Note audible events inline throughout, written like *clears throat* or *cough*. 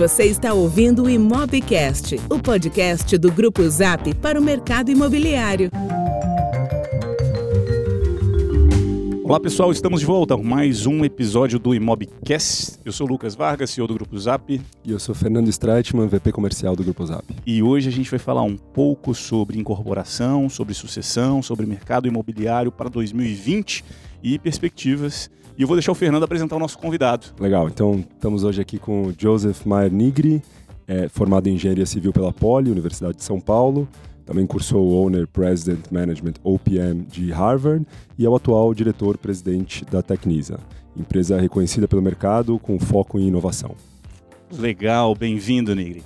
Você está ouvindo o Imobcast, o podcast do Grupo Zap para o mercado imobiliário. Olá pessoal, estamos de volta com mais um episódio do Imobcast. Eu sou Lucas Vargas, CEO do Grupo Zap. E eu sou Fernando Streitman, VP comercial do Grupo Zap. E hoje a gente vai falar um pouco sobre incorporação, sobre sucessão, sobre mercado imobiliário para 2020 e perspectivas e eu vou deixar o Fernando apresentar o nosso convidado. Legal, então estamos hoje aqui com o Joseph Maier Nigri, é, formado em Engenharia Civil pela Poli, Universidade de São Paulo. Também cursou o Owner President Management OPM de Harvard e é o atual diretor-presidente da Tecnisa, empresa reconhecida pelo mercado com foco em inovação. Legal, bem-vindo, Nigri.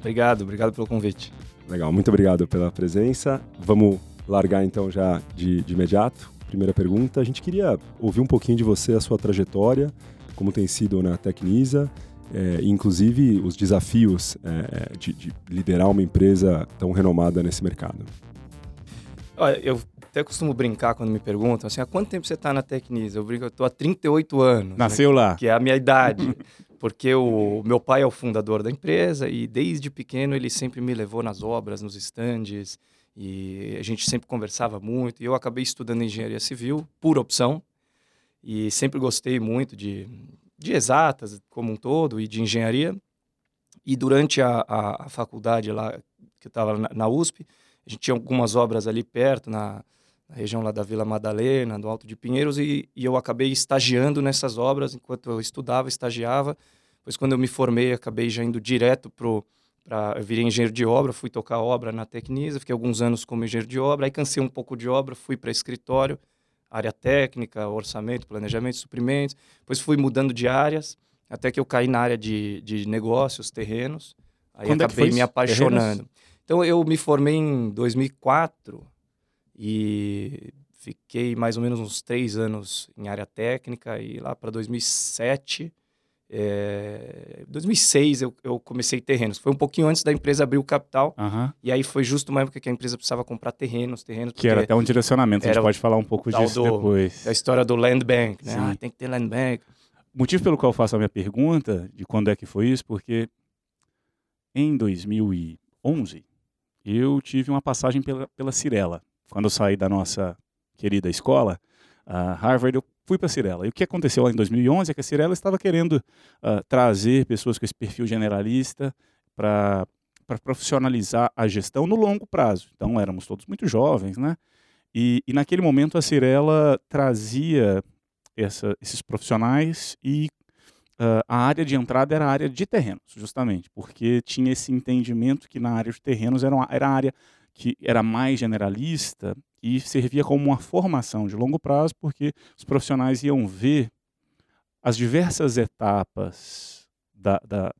Obrigado, obrigado pelo convite. Legal, muito obrigado pela presença. Vamos largar então já de, de imediato primeira pergunta. A gente queria ouvir um pouquinho de você, a sua trajetória, como tem sido na Tecnisa, é, inclusive os desafios é, de, de, liderar uma empresa tão renomada nesse mercado. Olha, eu até costumo brincar quando me perguntam assim, há quanto tempo você está na Tecnisa? Eu brinco, eu estou há 38 anos. Né, Nasceu né, lá. Que é a minha idade. *laughs* porque o meu pai é o fundador da empresa e desde pequeno ele sempre me levou nas obras, nos estandes, e a gente sempre conversava muito. E eu acabei estudando engenharia civil por opção. E sempre gostei muito de, de exatas como um todo e de engenharia. E durante a, a, a faculdade lá, que eu estava na, na, USP, a gente tinha algumas obras ali perto, na, na, região lá da Vila Madalena, do Alto de Pinheiros, e, e eu acabei estagiando nessas obras enquanto eu estudava, estagiava. Pois quando eu me formei, acabei já indo direto para eu virei engenheiro de obra, fui tocar obra na Tecnisa, fiquei alguns anos como engenheiro de obra, aí cansei um pouco de obra, fui para escritório, área técnica, orçamento, planejamento, suprimentos, depois fui mudando de áreas, até que eu caí na área de, de negócios, terrenos, aí Quando é acabei é me apaixonando. Terrenos? Então eu me formei em 2004 e fiquei mais ou menos uns três anos em área técnica e lá para 2007 é, 2006 eu, eu, comecei terrenos. Foi um pouquinho antes da empresa abrir o capital. Uhum. E aí foi justo uma época que a empresa precisava comprar terrenos, terrenos. Que era até um direcionamento, a gente pode falar um pouco disso do, depois. A história do land bank, né? Ah, tem que ter land bank. Motivo pelo qual eu faço a minha pergunta de quando é que foi isso, porque em 2011 eu tive uma passagem pela, pela Cirela. Quando eu saí da nossa querida escola, a Harvard, eu fui para a Cirela. E o que aconteceu lá em 2011 é que a Cirela estava querendo uh, trazer pessoas com esse perfil generalista para profissionalizar a gestão no longo prazo. Então éramos todos muito jovens, né? E, e naquele momento a Cirela trazia essa, esses profissionais e uh, a área de entrada era a área de terrenos, justamente, porque tinha esse entendimento que na área de terrenos era, uma, era a área que era mais generalista e servia como uma formação de longo prazo, porque os profissionais iam ver as diversas etapas da, da,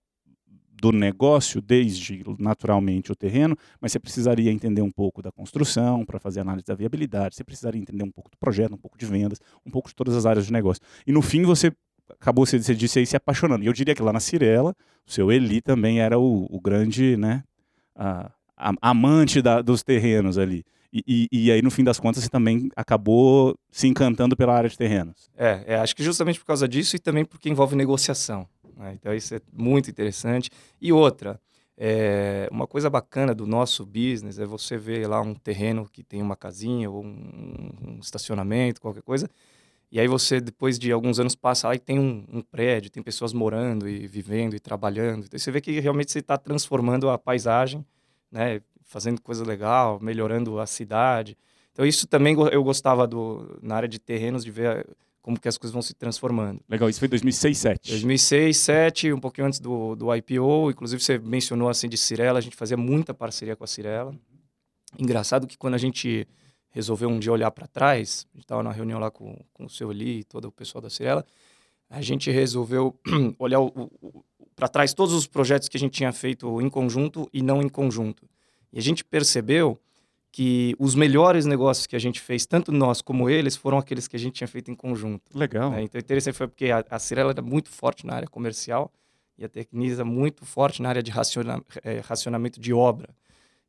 do negócio, desde naturalmente o terreno, mas você precisaria entender um pouco da construção para fazer análise da viabilidade, você precisaria entender um pouco do projeto, um pouco de vendas, um pouco de todas as áreas de negócio. E no fim você acabou, você disse aí, se apaixonando. E eu diria que lá na Cirela, o seu Eli também era o, o grande, né, a, a, amante da, dos terrenos ali. E, e, aí, no fim das contas, você também acabou se encantando pela área de terrenos. É, é acho que justamente por causa disso e também porque envolve negociação. Né? Então, isso é muito interessante. E outra, é, uma coisa bacana do nosso business é você ver lá um terreno que tem uma casinha ou um, um estacionamento, qualquer coisa, e aí você, depois de alguns anos, passa lá e tem um, um, prédio, tem pessoas morando e vivendo e trabalhando. Então você vê que realmente você está transformando a paisagem, né? Fazendo coisa legal, melhorando a cidade. Então isso também eu gostava do na área de terrenos de ver como que as coisas vão se transformando. Legal, isso foi 2006, 2007. 2006, 2007, um pouquinho antes do, do IPO, inclusive você mencionou assim de Cirela, a gente fazia muita parceria com a Cirela. Engraçado que quando a gente resolveu um dia olhar para trás, a gente estava na reunião lá com, com o seu Eli e todo o pessoal da Cirela, a gente resolveu *clears throat* olhar para trás todos os projetos que a gente tinha feito em conjunto e não em conjunto. E a gente percebeu que os melhores negócios que a gente fez, tanto nós como eles, foram aqueles que a gente tinha feito em conjunto. Legal. Né? Então, interessante foi porque a, a Cirela era muito forte na área comercial e a Tecnisa muito forte na área de raciona, é, racionamento de obra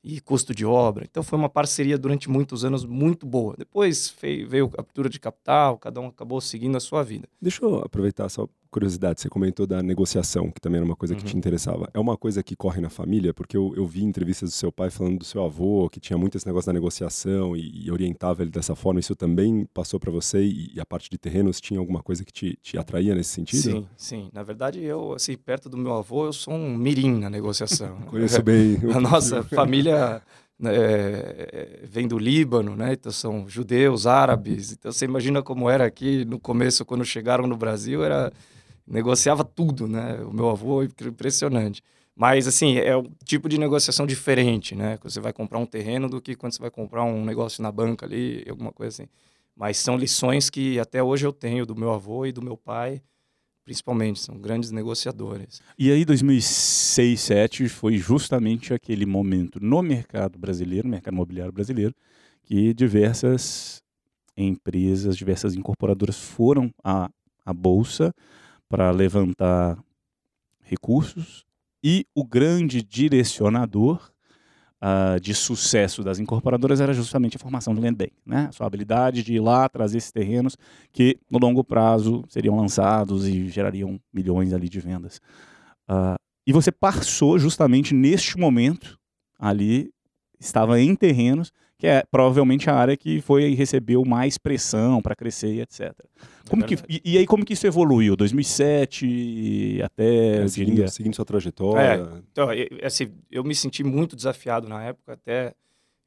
e custo de obra. Então, foi uma parceria durante muitos anos muito boa. Depois veio, a abertura de capital, cada um acabou seguindo a sua vida. Deixa eu aproveitar só curiosidade, você comentou da negociação, que também era uma coisa que Uhum. te interessava. É uma coisa que corre na família? Porque eu, eu vi entrevistas do seu pai falando do seu avô, que tinha muito esse negócio da negociação e, e orientava ele dessa forma. Isso também passou para você? E, e a parte de terrenos tinha alguma coisa que te, te atraía nesse sentido? Sim, sim. Na verdade, eu, assim, perto do meu avô, eu sou um mirim na negociação. *laughs* Conheço bem. *laughs* A nossa *laughs* família né, é, vem do Líbano, né? Então são judeus, árabes. Então você imagina como era aqui no começo, quando chegaram no Brasil, era negociava tudo, né? O meu avô, impressionante. Mas assim, é um tipo de negociação diferente, né? Quando você vai comprar um terreno do que quando você vai comprar um negócio na banca ali, alguma coisa assim. Mas são lições que até hoje eu tenho do meu avô e do meu pai, principalmente, são grandes negociadores. E aí, 2006, 2007 foi justamente aquele momento no mercado brasileiro, no mercado imobiliário brasileiro, que diversas empresas, diversas incorporadoras foram à, à bolsa para levantar recursos e o grande direcionador ah, de sucesso das incorporadoras era justamente a formação do land bank, né? A sua habilidade de ir lá trazer esses terrenos que no longo prazo seriam lançados e gerariam milhões ali de vendas. Ah, e você passou justamente neste momento ali, estava em terrenos, que é provavelmente a área que foi recebeu mais pressão para crescer e etc. Como que, verdade. e, e aí como que isso evoluiu? 2007 até, É, eu seguindo, diria... seguindo sua trajetória. Então, eu, assim, eu me senti muito desafiado na época, até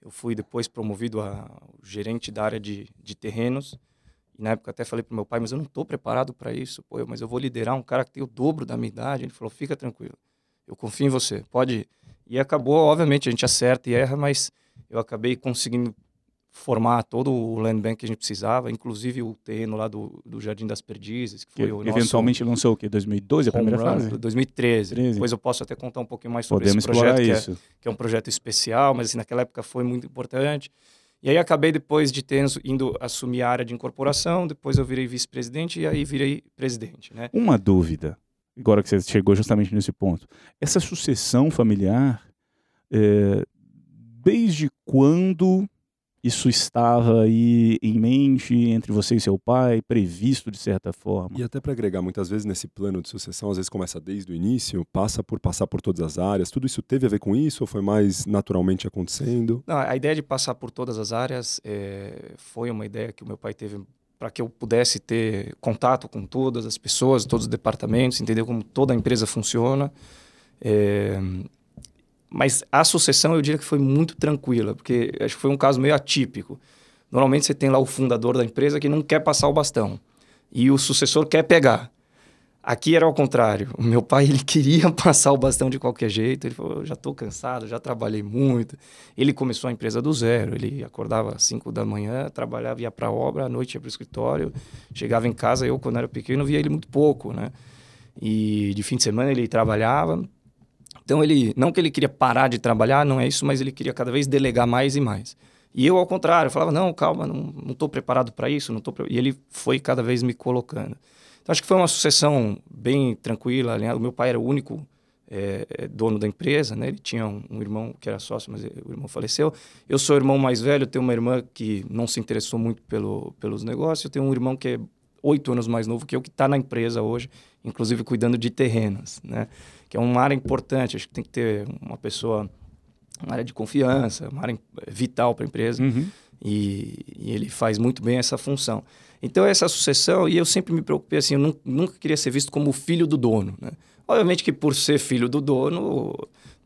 eu fui depois promovido a gerente da área de, de terrenos. E na época até falei pro meu pai, mas eu não estou preparado para isso. Pô, eu- mas eu vou liderar um cara que tem o dobro da minha idade. Ele falou, fica tranquilo, eu confio em você, pode ir. E acabou, obviamente, a gente acerta e erra, mas eu acabei conseguindo formar todo o land bank que a gente precisava, inclusive o terreno lá do, do Jardim das Perdizes, que Que foi o nosso eventualmente lançou o quê? 2012, a primeira fase? 2013. 13. Depois eu posso até contar um pouquinho mais sobre Podemos esse projeto, que é, que é um projeto especial, mas assim, naquela época foi muito importante. E aí acabei depois de ter indo assumir a área de incorporação, depois eu virei vice-presidente e aí virei presidente, né? Uma dúvida, agora que você chegou justamente nesse ponto. Essa sucessão familiar, é, desde quando isso estava aí em mente entre você e seu pai, previsto de certa forma? E até para agregar, muitas vezes nesse plano de sucessão, às vezes começa desde o início, passa por passar por todas as áreas. Tudo isso teve a ver com isso ou foi mais naturalmente acontecendo? Não, a ideia de passar por todas as áreas eh, foi uma ideia que o meu pai teve para que eu pudesse ter contato com todas as pessoas, todos os departamentos, entender como toda a empresa funciona. Eh, mas a sucessão eu diria que foi muito tranquila, porque acho que foi um caso meio atípico. Normalmente você tem lá o fundador da empresa que não quer passar o bastão e o sucessor quer pegar. Aqui era ao contrário. O meu pai ele queria *laughs* passar o bastão de qualquer jeito. Ele falou: "Eu já estou cansado, já trabalhei muito. Ele começou a empresa do zero. Ele acordava às 5 da manhã, trabalhava, ia para a obra, à noite ia para o escritório. Chegava em casa, eu, quando era pequeno, via ele muito pouco. Né? E de fim de semana ele trabalhava. Então, ele, não que ele queria parar de trabalhar, não é isso, mas ele queria cada vez delegar mais e mais. E eu, ao contrário, eu falava: não, calma, não estou preparado para isso. não tô pre-" E ele foi cada vez me colocando. Então, acho que foi uma sucessão bem tranquila. alinhada. O meu pai era o único é, dono da empresa, né? Ele tinha um, um irmão que era sócio, mas o irmão faleceu. Eu sou o irmão mais velho, tenho uma irmã que não se interessou muito pelo, pelos negócios. Eu tenho um irmão que é oito anos mais novo que eu, que está na empresa hoje, inclusive cuidando de terrenos, né? Que é uma área importante. Acho que tem que ter uma pessoa, uma área de confiança, uma área vital para a empresa. Uhum. E, e ele faz muito bem essa função. Então, essa sucessão, e eu sempre me preocupei assim, eu nu- nunca queria ser visto como o filho do dono. Né? Obviamente que por ser filho do dono,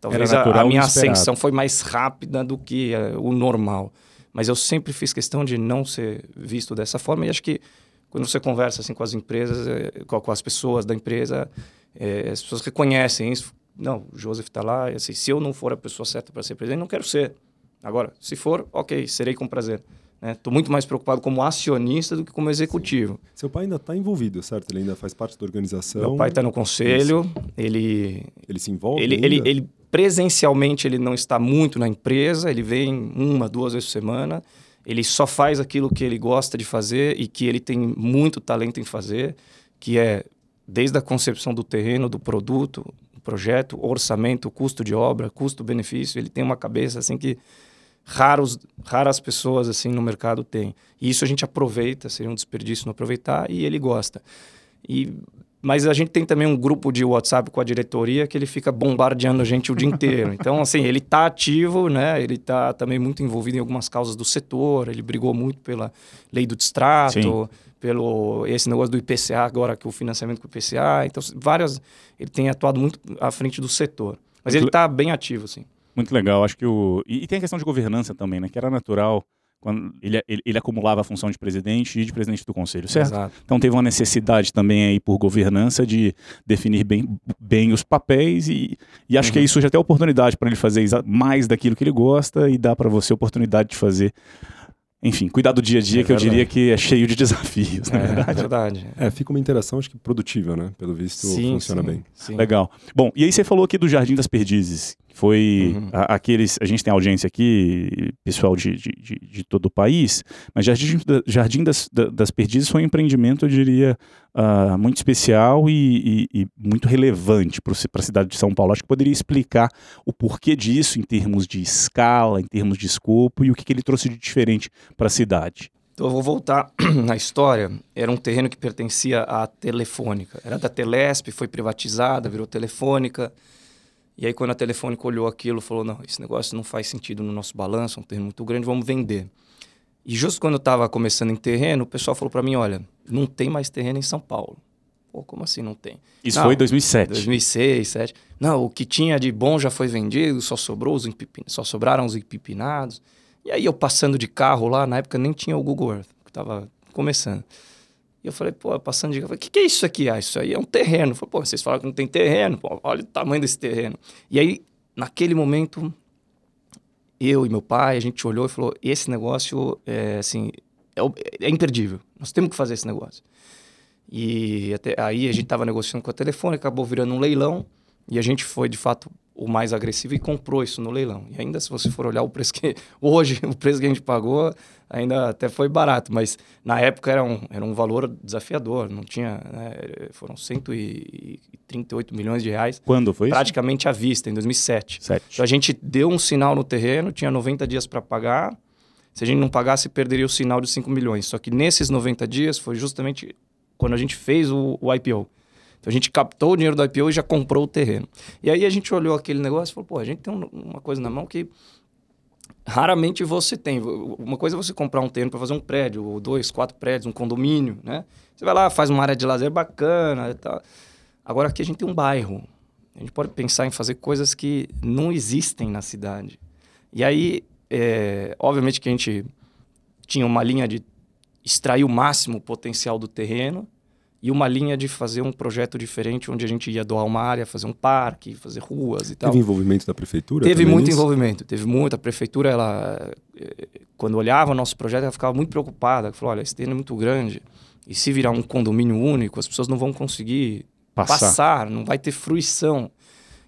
talvez a, a minha ascensão foi mais rápida do que eh, o normal. Mas eu sempre fiz questão de não ser visto dessa forma, e acho que quando você conversa assim com as empresas, eh, com as pessoas da empresa, eh, as pessoas reconhecem isso. Não, o Joseph está lá, assim, se eu não for a pessoa certa para ser presidente, não quero ser. Agora, se for, ok, serei com prazer. Estou muito mais preocupado como acionista do que como executivo. Seu pai ainda está envolvido, certo? Ele ainda faz parte da organização. Meu pai está no conselho, ele, Ele se envolve ele, ele, ele presencialmente ele não está muito na empresa, ele vem uma, duas vezes por semana, ele só faz aquilo que ele gosta de fazer e que ele tem muito talento em fazer, que é desde a concepção do terreno, do produto, do projeto, orçamento, custo de obra, custo-benefício, ele tem uma cabeça assim que raros, raras pessoas assim no mercado têm. E isso a gente aproveita, seria um desperdício não aproveitar, e ele gosta. E mas a gente tem também um grupo de WhatsApp com a diretoria que ele fica bombardeando a gente o dia inteiro. Então, assim, ele está ativo, né? Ele está também muito envolvido em algumas causas do setor. Ele brigou muito pela lei do distrato, Sim. pelo esse negócio do IPCA agora, que o financiamento com o IPCA. Então, várias... Ele tem atuado muito à frente do setor. Mas muito ele está bem ativo, sim. Muito legal. Acho que o... E, e tem a questão de governança também, né? Que era natural ele, ele, ele, acumulava a função de presidente e de presidente do conselho, certo? Exato. Então teve uma necessidade também aí por governança de definir bem, bem os papéis e, e acho uhum. que isso já tem a oportunidade para ele fazer mais daquilo que ele gosta e dá para você a oportunidade de fazer enfim, cuidar do dia a dia, é que eu diria que é cheio de desafios, na é, verdade. É verdade. É, fica uma interação, acho que produtiva, né? Pelo visto, sim, funciona sim, bem. Sim. Legal. Bom, e aí você falou aqui do Jardim das Perdizes. Foi uhum. a, aqueles. A gente tem audiência aqui, pessoal de, de, de, de todo o país, mas Jardim, Jardim das, das Perdizes foi um empreendimento, eu diria, uh, muito especial e, e, e muito relevante para a cidade de São Paulo. Acho que poderia explicar o porquê disso em termos de escala, em termos de escopo e o que, que ele trouxe de diferente para a cidade. Então eu vou voltar *clears throat* na história. Era um terreno que pertencia à Telefônica. Era da Telesp, foi privatizada, virou Telefônica. E aí, quando a Telefônica olhou aquilo, falou: não, esse negócio não faz sentido no nosso balanço, é um terreno muito grande, vamos vender. E justo quando eu estava começando em terreno, o pessoal falou para mim: olha, não tem mais terreno em São Paulo. Pô, como assim não tem? Isso não, foi em 2007. 2006, 2007. Não, o que tinha de bom já foi vendido, só sobrou os só sobraram os empipinados. E aí eu passando de carro lá, na época nem tinha o Google Earth, que estava começando. E eu falei, pô, passando de o que, que é isso aqui? Ah, isso aí é um terreno. Eu falei, pô, vocês falaram que não tem terreno, pô, olha o tamanho desse terreno. E aí, naquele momento, eu e meu pai, a gente olhou e falou, esse negócio, é, assim, é, é imperdível. Nós temos que fazer esse negócio. E até aí a gente estava negociando com a telefone, acabou virando um leilão. E a gente foi, de fato, o mais agressivo e comprou isso no leilão. E ainda se você for olhar o preço que *laughs* hoje o preço que a gente pagou ainda até foi barato, mas na época era um, era um valor desafiador, não tinha, né, foram 138 milhões de reais. Quando foi praticamente isso? à vista, em 2007. Sete. Então a gente deu um sinal no terreno, tinha 90 dias para pagar. Se a gente não pagasse, perderia o sinal de 5 milhões. Só que nesses 90 dias foi justamente quando a gente fez o, o IPO. Então a gente captou o dinheiro do IPO e já comprou o terreno. E aí a gente olhou aquele negócio e falou, pô, a gente tem um, uma coisa na mão que raramente você tem. Uma coisa é você comprar um terreno para fazer um prédio, ou dois, quatro prédios, um condomínio, né? Você vai lá, faz uma área de lazer bacana e tal. Agora aqui a gente tem um bairro. A gente pode pensar em fazer coisas que não existem na cidade. E aí, é, obviamente que a gente tinha uma linha de extrair o máximo potencial do terreno, e uma linha de fazer um projeto diferente, onde a gente ia doar uma área, fazer um parque, fazer ruas e tal. Teve envolvimento da prefeitura? Teve muito nisso? envolvimento, teve muito. A prefeitura, ela, quando olhava o nosso projeto, ela ficava muito preocupada. Falou: olha, esse terreno é muito grande, e se virar um condomínio único, as pessoas não vão conseguir passar, passar não vai ter fruição.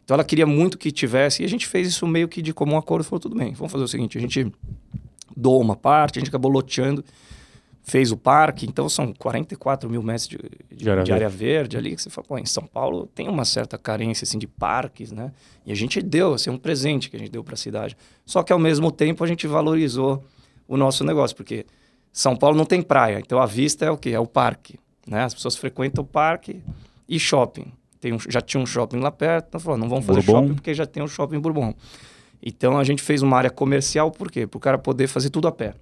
Então ela queria muito que tivesse, e a gente fez isso meio que de comum acordo. Falou: tudo bem, vamos fazer o seguinte: a gente doou uma parte, a gente acabou loteando fez o parque, então são 44 mil metros de, de, de, área, de área, verde ali, que você fala, pô, em São Paulo tem uma certa carência, assim, de parques, né? E a gente deu, assim, um presente que a gente deu para a cidade. Só que, ao mesmo tempo, a gente valorizou o nosso negócio, porque São Paulo não tem praia, então a vista é o quê? É o parque, né? As pessoas frequentam o parque e shopping. Tem um, já tinha um shopping lá perto, então falou, não vamos fazer Bourbon. shopping porque já tem um shopping Bourbon. Então, a gente fez uma área comercial, por quê? Para o cara poder fazer tudo a pé.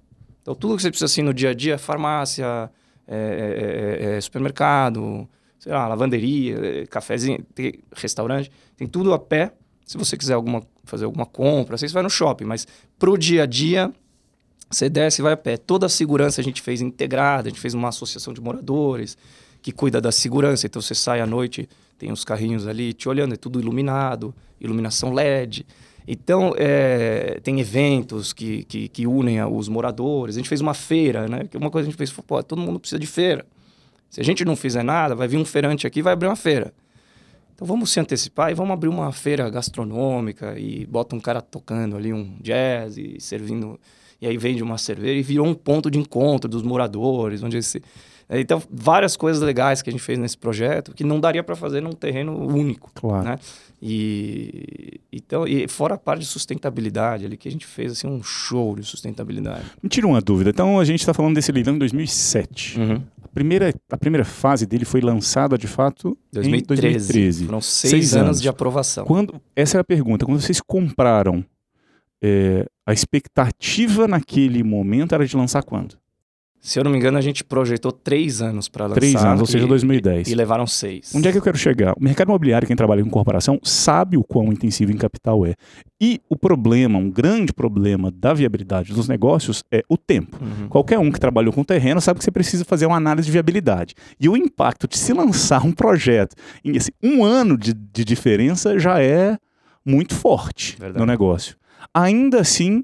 Então, tudo que você precisa assim no dia a dia, farmácia, é, é, é, supermercado, sei lá, lavanderia, cafezinho, tem restaurante, tem tudo a pé. Se você quiser alguma, fazer alguma compra, você vai no shopping, mas pro dia a dia, você desce e vai a pé. Toda a segurança a gente fez integrada, a gente fez uma associação de moradores que cuida da segurança. Então você sai à noite, tem os carrinhos ali te olhando, é tudo iluminado, iluminação LED. Então, é, tem eventos que, que, que, unem os moradores. A gente fez uma feira, né? Que uma coisa a gente fez, pô, todo mundo precisa de feira. Se a gente não fizer nada, vai vir um feirante aqui e vai abrir uma feira. Então, vamos se antecipar e vamos abrir uma feira gastronômica e bota um cara tocando ali um jazz e servindo... E aí vende uma cerveja e virou um ponto de encontro dos moradores, onde esse... Então, várias coisas legais que a gente fez nesse projeto que não daria para fazer num terreno único. Claro. Né? E, então, e fora a parte de sustentabilidade ali, que a gente fez assim, um show de sustentabilidade. Me tira uma dúvida. Então, a gente está falando desse leilão em 2007. Uhum. A primeira, a primeira fase dele foi lançada, de fato, 2013. em 2013. Foram seis, Seis anos, anos. de aprovação. Quando, essa é a pergunta. Quando vocês compraram, é, a expectativa naquele momento era de lançar quando? Se eu não me engano, a gente projetou três anos para lançar. Três anos, ou seja, e- 2010. E levaram seis. Onde é que eu quero chegar? O mercado imobiliário, quem trabalha com corporação, sabe o quão intensivo em capital é. E o problema, um grande problema da viabilidade dos negócios é o tempo. Uhum. Qualquer um que trabalhou com terreno sabe que você precisa fazer uma análise de viabilidade. E o impacto de se lançar um projeto em assim, um ano de, de diferença já é muito forte Verdade. no negócio. Ainda assim,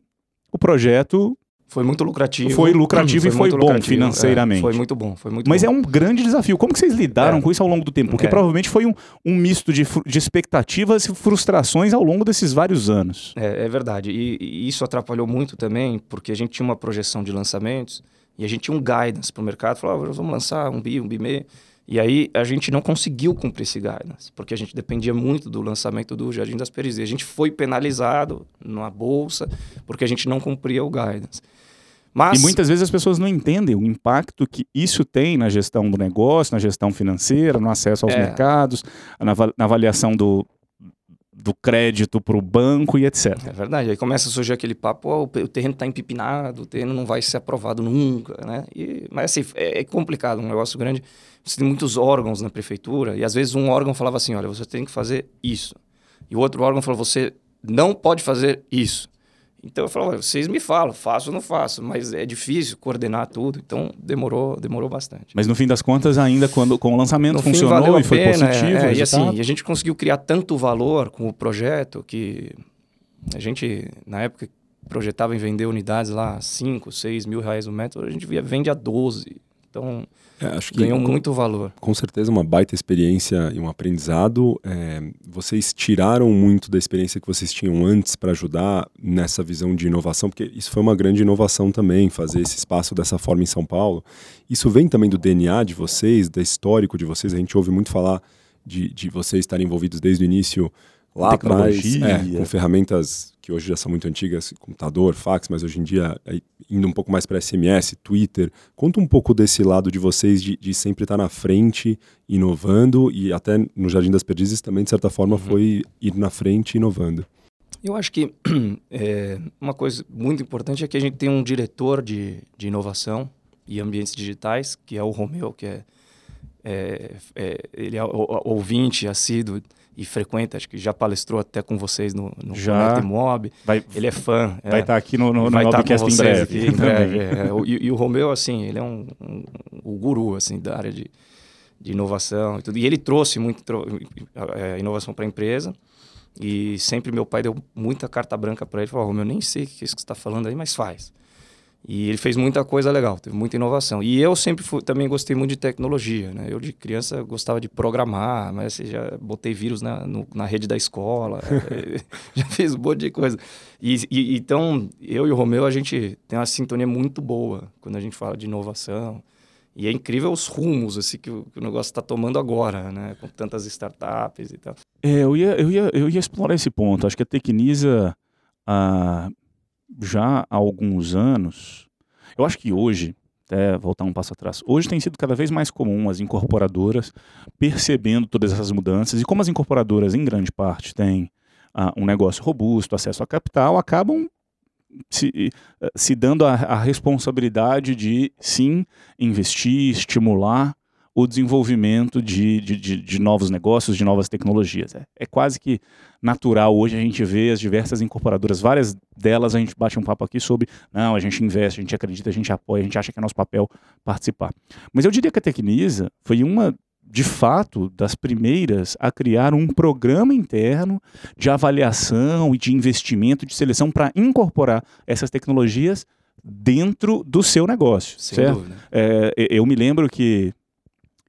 o projeto. Foi muito lucrativo. Foi lucrativo e foi muito bom lucrativo, financeiramente. é, foi muito bom, foi muito Mas bom. é um grande desafio. Como que vocês lidaram É. com isso ao longo do tempo? Porque É. provavelmente foi um, um misto de, de expectativas e frustrações ao longo desses vários anos. É, é verdade. E, e isso atrapalhou muito também, porque a gente tinha uma projeção de lançamentos e a gente tinha um guidance para o mercado. Falava, "Ah, vamos lançar um bi, um bi meio. E aí a gente não conseguiu cumprir esse guidance, porque a gente dependia muito do lançamento do Jardim das Perizes. A gente foi penalizado na bolsa porque a gente não cumpria o guidance. Mas, E muitas vezes as pessoas não entendem o impacto que isso tem na gestão do negócio, na gestão financeira, no acesso aos É. mercados, na, ava- na avaliação do, do crédito para o banco e etc. É verdade. Aí começa a surgir aquele papo, "Ó, o pe- o terreno está empipinado, o terreno não vai ser aprovado nunca, né? E, mas assim, é, é complicado, um negócio grande. Você tem muitos órgãos na prefeitura e às vezes um órgão falava assim, olha, você tem que fazer isso. E o outro órgão falou, você não pode fazer isso. Então eu falava, "Olha, vocês me falam, faço ou não faço, mas é difícil coordenar tudo, então demorou, demorou bastante. Mas no fim das contas, ainda quando com o lançamento No funcionou e foi pena, positivo. é, é, e assim, a gente conseguiu criar tanto valor com o projeto que a gente, na época, projetava em vender unidades lá a 5, 6 mil reais o metro, a gente via, vende a 12. Então, É, acho que ganhou com, muito valor. com certeza uma baita experiência e um aprendizado. É, vocês tiraram muito da experiência que vocês tinham antes para ajudar nessa visão de inovação, porque isso foi uma grande inovação também, fazer esse espaço dessa forma em São Paulo. Isso vem também do DNA de vocês, do histórico de vocês. A gente ouve muito falar de, de vocês estarem envolvidos desde o início lá atrás, Tecnologia. é, com ferramentas que hoje já são muito antigas, computador, fax, mas hoje em dia aí, indo um pouco mais para SMS, Twitter. Conta um pouco desse lado de vocês de, de sempre estar na frente, inovando e até no Jardim das Perdizes também de certa forma foi ir na frente inovando. Eu acho que *clears throat* é, uma coisa muito importante é que a gente tem um diretor de, de inovação e ambientes digitais, que é o Romeu, que é, é, é- ele é o- o- ouvinte assíduo e frequenta, acho que já palestrou até com vocês no, no Já. Mob. Vai Ele é fã. vai é. estar aqui no, no, no vai com Mobcast em breve. aqui em breve. *laughs* é. E, e o Romeu, assim, ele é um, um- o guru, assim, da área de, de inovação e tudo. E ele trouxe muito tro- é, inovação para a empresa. E sempre meu pai deu muita carta branca para ele. Falou, Romeu, eu nem sei o que é isso que você está falando aí, mas faz. E ele fez muita coisa legal, teve muita inovação. E eu sempre fui- também gostei muito de tecnologia, né? Eu de criança gostava de programar, mas já botei vírus na, no- na rede da escola, *laughs* *laughs* já fiz um monte de coisa. E, e- então, eu e o Romeu, a gente tem uma sintonia muito boa quando a gente fala de inovação. E é incrível os rumos assim, que, o, que o negócio está tomando agora, né? Com tantas startups e tal. É, eu ia, eu, ia, eu ia explorar esse ponto. Acho que a Tecnisa, ah, já há alguns anos, eu acho que hoje, até voltar um passo atrás, hoje tem sido cada vez mais comum as incorporadoras percebendo todas essas mudanças e como as incorporadoras, em grande parte, têm ah, um negócio robusto, acesso a capital, acabam se, eh, se dando a, a responsabilidade de, sim, investir, estimular o desenvolvimento de, de, de, de novos negócios, de novas tecnologias. É, é quase que natural hoje a gente vê as diversas incorporadoras, várias delas a gente bate um papo aqui sobre, não, a gente investe, a gente acredita, a gente apoia, a gente acha que é nosso papel participar. Mas eu diria que a Tecnisa foi uma, de fato, das primeiras a criar um programa interno de avaliação e de investimento, de seleção para incorporar essas tecnologias dentro do seu negócio, Sem certo? dúvida. É, eu me lembro que,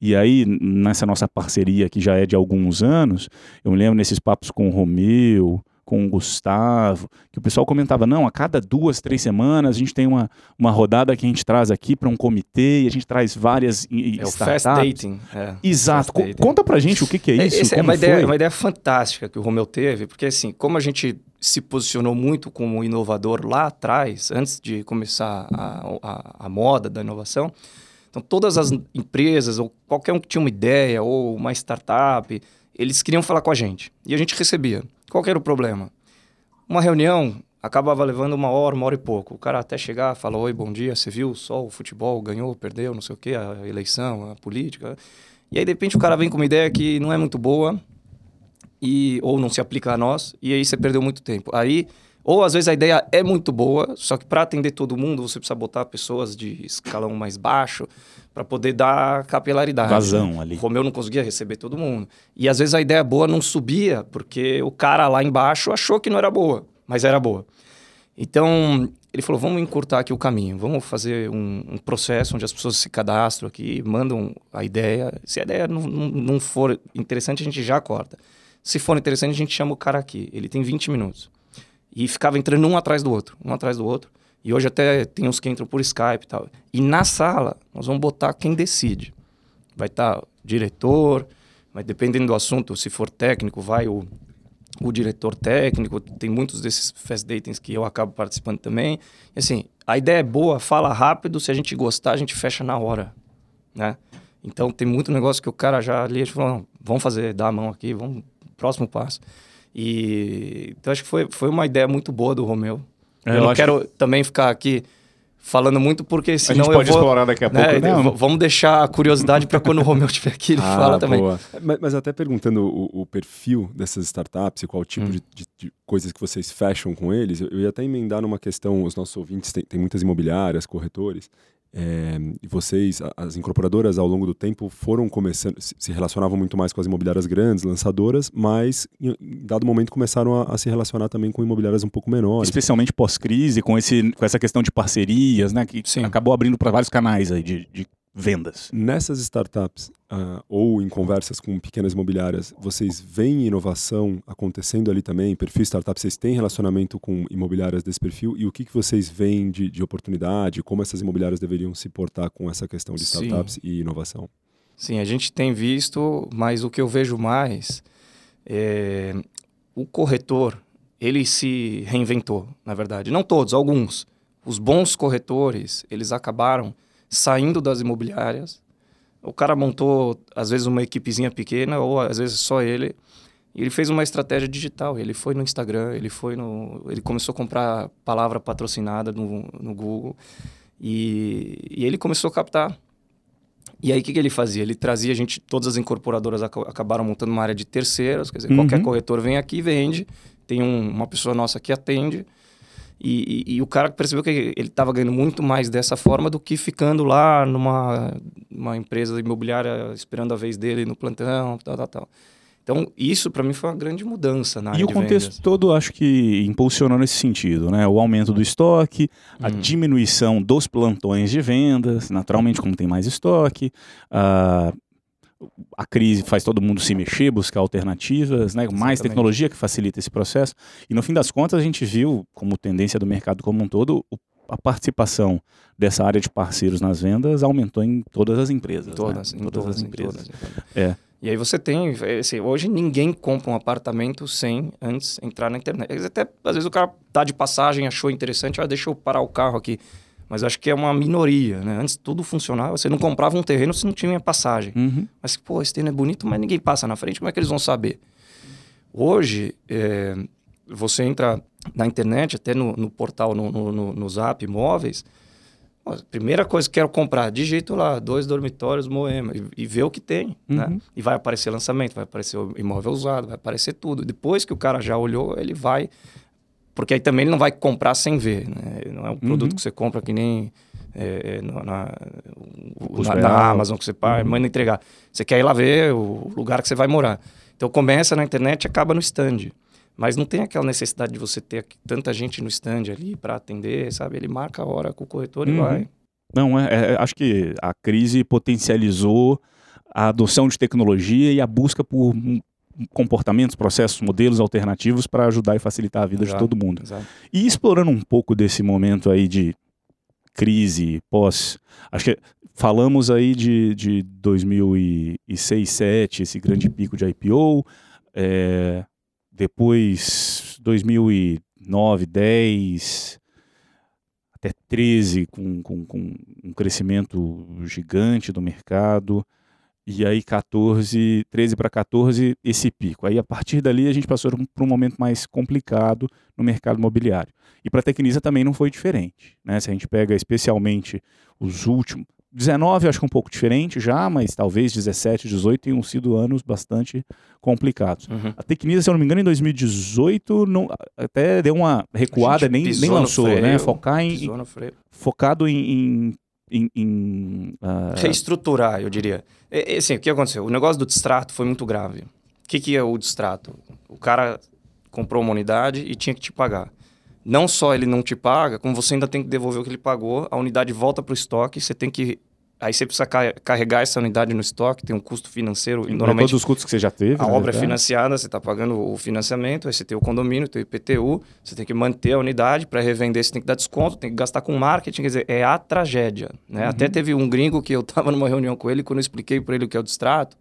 e aí nessa nossa parceria que já é de alguns anos, eu me lembro nesses papos com o Romeu, com o Gustavo, que o pessoal comentava, não, a cada duas, três semanas a gente tem uma, uma rodada que a gente traz aqui para um comitê e a gente traz várias É o fast dating. é. Exato. Fast dating. conta pra gente o que, que é isso, essa é como uma ideia, foi? é uma ideia fantástica que o Romeu teve, porque assim, como a gente se posicionou muito como inovador lá atrás, antes de começar a, a, a moda da inovação, Então, todas as empresas, ou qualquer um que tinha uma ideia, ou uma startup, eles queriam falar com a gente. E a gente recebia. Qual era o problema? Uma reunião acabava levando uma hora, uma hora e pouco. O cara até chegar, fala, oi, bom dia, você viu só o futebol, ganhou, perdeu, não sei o quê, a eleição, a política. E aí, de repente, o cara vem com uma ideia que não é muito boa, e ou não se aplica a nós, e aí você perdeu muito tempo. Aí, ou às vezes a ideia é muito boa, só que para atender todo mundo, você precisa botar pessoas de escalão mais baixo para poder dar capilaridade. Vazão ali. O Romeu não conseguia receber todo mundo. E às vezes a ideia boa não subia, porque o cara lá embaixo achou que não era boa, mas era boa. Então, ele falou: vamos encurtar aqui o caminho, vamos fazer um, um, processo onde as pessoas se cadastram aqui, mandam a ideia. Se a ideia não, não, não, for interessante, a gente já corta. Se for interessante, a gente chama o cara aqui. Ele tem 20 minutos. E ficava entrando um atrás do outro, um atrás do outro. E hoje até tem uns que entram por Skype e tal. E na sala, nós vamos botar quem decide. Vai estar tá diretor, mas dependendo do assunto, se for técnico, vai o o diretor técnico, tem muitos desses fast datings que eu acabo participando também. E, assim, a ideia é boa, fala rápido, se a gente gostar, a gente fecha na hora, né? Então, tem muito negócio que o cara já ali, falou, vamos fazer, dá a mão aqui, vamos, próximo passo. E, então, acho que foi, foi uma ideia muito boa do Romeu. É, eu, não quero que... também ficar aqui falando muito, porque senão a gente pode vou, explorar daqui a né, pouco. Né? Vamos deixar a curiosidade para quando o Romeu *laughs* estiver aqui, ele ah, fala também. Mas, mas, até perguntando o, o, perfil dessas startups e qual tipo hum. de, de, de, coisas que vocês fecham com eles, eu, eu ia até emendar numa questão, os nossos ouvintes têm muitas imobiliárias, corretores, é, e vocês, as incorporadoras ao longo do tempo foram começando, se relacionavam muito mais com as imobiliárias grandes, lançadoras, mas em dado momento começaram a, a se relacionar também com imobiliárias um pouco menores. Especialmente pós-crise, com, esse, com essa questão de parcerias, né? Que Sim. acabou abrindo para vários canais aí de, de vendas. Nessas startups uh, ou em conversas com pequenas imobiliárias, vocês veem inovação acontecendo ali também? Perfil startup, vocês têm relacionamento com imobiliárias desse perfil? E o que, que vocês veem de, de oportunidade? Como essas imobiliárias deveriam se portar com essa questão de startups Sim. e inovação? Sim, a gente tem visto, mas o que eu vejo mais é o corretor, ele se reinventou, na verdade. Não todos, alguns. Os bons corretores, eles acabaram saindo das imobiliárias. O cara montou, às vezes, uma equipezinha pequena, ou às vezes só ele. E ele fez uma estratégia digital. Ele foi no Instagram, ele foi no. Ele começou a comprar palavra patrocinada no, no Google. E, e ele começou a captar. E aí, o que, que ele fazia? Ele trazia a gente, todas as incorporadoras acabaram montando uma área de terceiros, quer dizer, uhum. qualquer corretor vem aqui vende, tem um, uma pessoa nossa que atende, e, e, e, o cara percebeu que ele estava ganhando muito mais dessa forma do que ficando lá numa uma empresa imobiliária esperando a vez dele no plantão, tal, tal, tal. Então, isso para mim foi uma grande mudança na E o contexto vendas. todo, acho que impulsionou nesse sentido, né? O aumento do estoque, a hum. diminuição dos plantões de vendas, naturalmente, como tem mais estoque, uh, a crise faz todo mundo se mexer, buscar alternativas, né? mais tecnologia que facilita esse processo. E no fim das contas, a gente viu, como tendência do mercado como um todo, a participação dessa área de parceiros nas vendas aumentou em todas as empresas. Em né? todas, né? em todas, todas as empresas. Todas. É. E aí você tem, assim, hoje ninguém compra um apartamento sem antes entrar na internet. Até, às vezes o cara tá de passagem, achou interessante, ah, deixa eu parar o carro aqui mas acho que é uma minoria, né? Antes tudo funcionava, você não comprava um terreno se não tinha passagem. Uhum. Mas, pô, esse terreno é bonito, mas ninguém passa na frente, como é que eles vão saber? Hoje, é, você entra na internet, até no, no portal, no, no, no, Zap Imóveis, a primeira coisa que quero comprar, digito lá, dois dormitórios Moema, e, e vê o que tem, né? uhum. né? E vai aparecer lançamento, vai aparecer o imóvel usado, vai aparecer tudo. Depois que o cara já olhou, ele vai porque aí também ele não vai comprar sem ver. Né? Não é um produto uhum. que você compra que nem é, é na, na, na, Amazon que você uhum. manda entregar. Você quer ir lá ver o lugar que você vai morar. Então começa na internet e acaba no stand. Mas não tem aquela necessidade de você ter tanta gente no stand ali para atender, sabe? Ele marca a hora com o corretor uhum. e vai. Não, é, é, acho que a crise potencializou a adoção de tecnologia e a busca por comportamentos, processos, modelos alternativos para ajudar e facilitar a vida exato, de todo mundo. Exato. E explorando um pouco desse momento aí de crise pós, acho que falamos aí de, de 2006, 2007, esse grande pico de IPO, é, depois 2009, 10, até 13 com, com, com um crescimento gigante do mercado e aí 14, 13 para 14 esse pico. Aí a partir dali a gente passou por um momento mais complicado no mercado imobiliário. E para a Tecnisa também não foi diferente, né? Se a gente pega especialmente os últimos 19 eu acho que um pouco diferente já, mas talvez 17, 18 tenham sido anos bastante complicados. Uhum. A Tecnisa, se eu não me engano, em 2018 não, até deu uma recuada, nem, nem lançou, freio, né? Focar em, focado em, em em, em uh... reestruturar, eu diria. E, assim, o que aconteceu? O negócio do distrato foi muito grave. O que, que é o distrato? O cara comprou uma unidade e tinha que te pagar. Não só ele não te paga, como você ainda tem que devolver o que ele pagou, a unidade volta para o estoque, você tem que Aí você precisa carregar essa unidade no estoque, tem um custo financeiro. E normalmente, todos os custos que você já teve. A obra é financiada, você está pagando o financiamento, aí você tem o condomínio, tem o IPTU, você tem que manter a unidade para revender, você tem que dar desconto, tem que gastar com marketing, quer dizer, é a tragédia. Né? Uhum. Até teve um gringo que eu *laughs* estava numa reunião com ele, quando eu expliquei para ele o que é o distrato,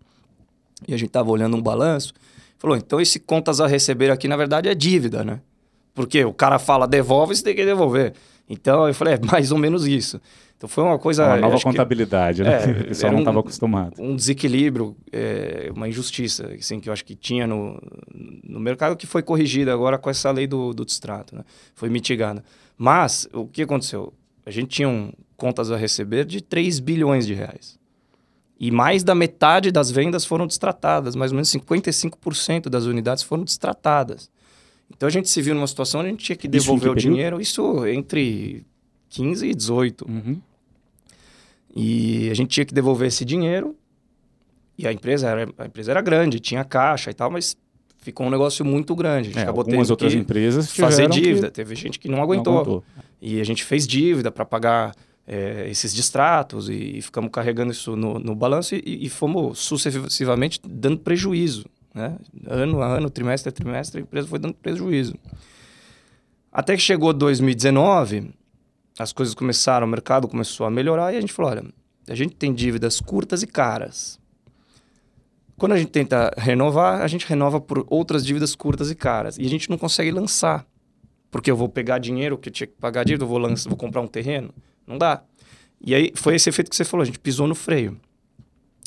e a gente estava olhando um balanço, falou: então esse contas a receber aqui, na verdade, é dívida, né? Porque o cara fala devolve, você tem que devolver. Então eu falei: é mais ou menos isso. Então foi uma coisa. Uma nova contabilidade, que, né? É, *laughs* o pessoal não estava acostumado. Um desequilíbrio, é, uma injustiça, assim, que eu acho que tinha no, no mercado, que foi corrigida agora com essa lei do, do distrato, né? Foi mitigada. Mas, o que aconteceu? A gente tinha um, contas a receber de 3 bilhões de reais. E mais da metade das vendas foram distratadas, mais ou menos 55% das unidades foram distratadas. Então a gente se viu numa situação onde a gente tinha que devolver o dinheiro, isso entre 15 e 18. Uhum. E a gente tinha que devolver esse dinheiro. E a empresa era, a empresa era grande, tinha caixa e tal, mas ficou um negócio muito grande. A gente é, acabou algumas outras empresas fazer dívida. Que... Teve gente que não aguentou. não aguentou. E a gente fez dívida para pagar é, esses distratos e, e, ficamos carregando isso no, no balanço e, e, fomos sucessivamente dando prejuízo. Né? Ano a ano, trimestre a trimestre, a empresa foi dando prejuízo. Até que chegou 2019 as coisas começaram, o mercado começou a melhorar e a gente falou: olha, a gente tem dívidas curtas e caras. Quando a gente tenta renovar, a gente renova por outras dívidas curtas e caras. E a gente não consegue lançar. Porque eu vou pegar dinheiro que eu tinha que pagar dívida, eu vou, lançar, vou comprar um terreno. Não dá. E aí foi esse efeito que você falou: a gente pisou no freio.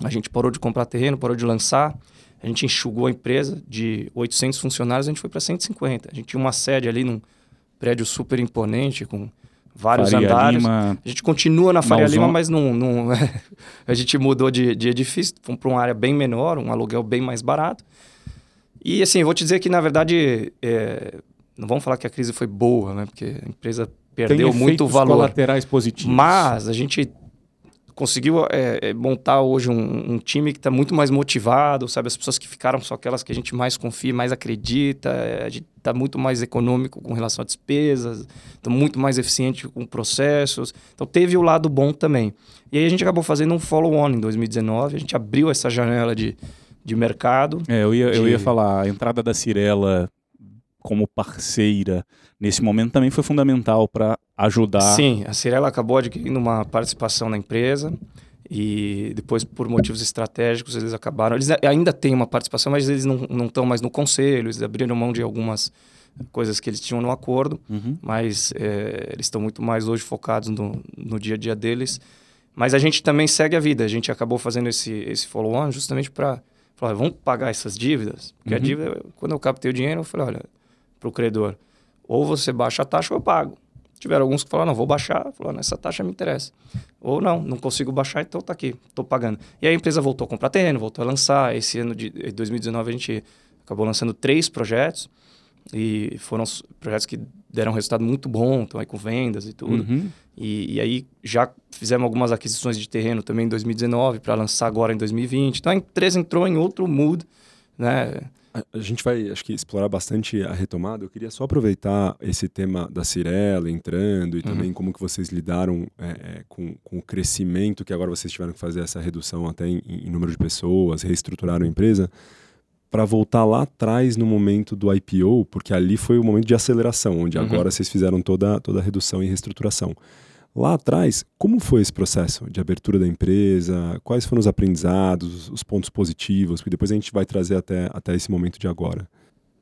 A gente parou de comprar terreno, parou de lançar. A gente enxugou a empresa de 800 funcionários, a gente foi para 150. A gente tinha uma sede ali num prédio super imponente, com vários Faria andares. Lima, a gente continua na Faria. Lima, mas não, não *laughs* a gente mudou de, de edifício, fomos para uma área bem menor, um aluguel bem mais barato. E assim, vou te dizer que na verdade, é, não vamos falar que a crise foi boa, né? Porque a empresa perdeu muito valor. colaterais positivos. Mas a gente conseguiu é, é, montar hoje um, um time que está muito mais motivado, sabe? As pessoas que ficaram são aquelas que a gente mais confia, mais acredita. É, a gente está muito mais econômico com relação a despesas, está muito mais eficiente com processos. Então teve o lado bom também. E aí a gente acabou fazendo um follow-on em 2019. A gente abriu essa janela de, de mercado. É, eu ia, de... eu ia falar, a entrada da Cirela como parceira nesse momento também foi fundamental para ajudar. Sim, a Cirela acabou adquirindo uma participação na empresa e depois, por motivos estratégicos, eles acabaram. Eles ainda têm uma participação, mas eles não estão mais no conselho, eles abriram mão de algumas coisas que eles tinham no acordo, uhum. mas é, eles estão muito mais hoje focados no, no dia a dia deles. Mas a gente também segue a vida, a gente acabou fazendo esse, esse follow-on justamente para falar, vamos pagar essas dívidas, porque uhum. a dívida, quando eu captei o dinheiro, eu falei, olha, para o credor, ou você baixa a taxa ou eu pago. Tiveram alguns que falaram, não, vou baixar. Falaram, essa taxa me interessa. Ou não, não consigo baixar, então tá aqui, estou pagando. E aí a empresa voltou a comprar terreno, voltou a lançar. Esse ano de 2019 a gente acabou lançando três projetos. E foram projetos que deram um resultado muito bom, estão aí com vendas e tudo. Uhum. E, e, aí já fizemos algumas aquisições de terreno também em 2019 para lançar agora em 2020. Então a empresa entrou em outro mood, né? A, gente vai, acho que, explorar bastante a retomada. Eu queria só aproveitar esse tema da Cirela entrando e uhum. também como que vocês lidaram é, é, com, com o crescimento que agora vocês tiveram que fazer essa redução até em, em número de pessoas, reestruturaram a empresa, para voltar lá atrás no momento do IPO, porque ali foi o momento de aceleração, onde uhum. agora vocês fizeram toda, toda a redução e reestruturação. Lá atrás, como foi esse processo de abertura da empresa? Quais foram os aprendizados, os pontos positivos? Porque depois a gente vai trazer até, até esse momento de agora.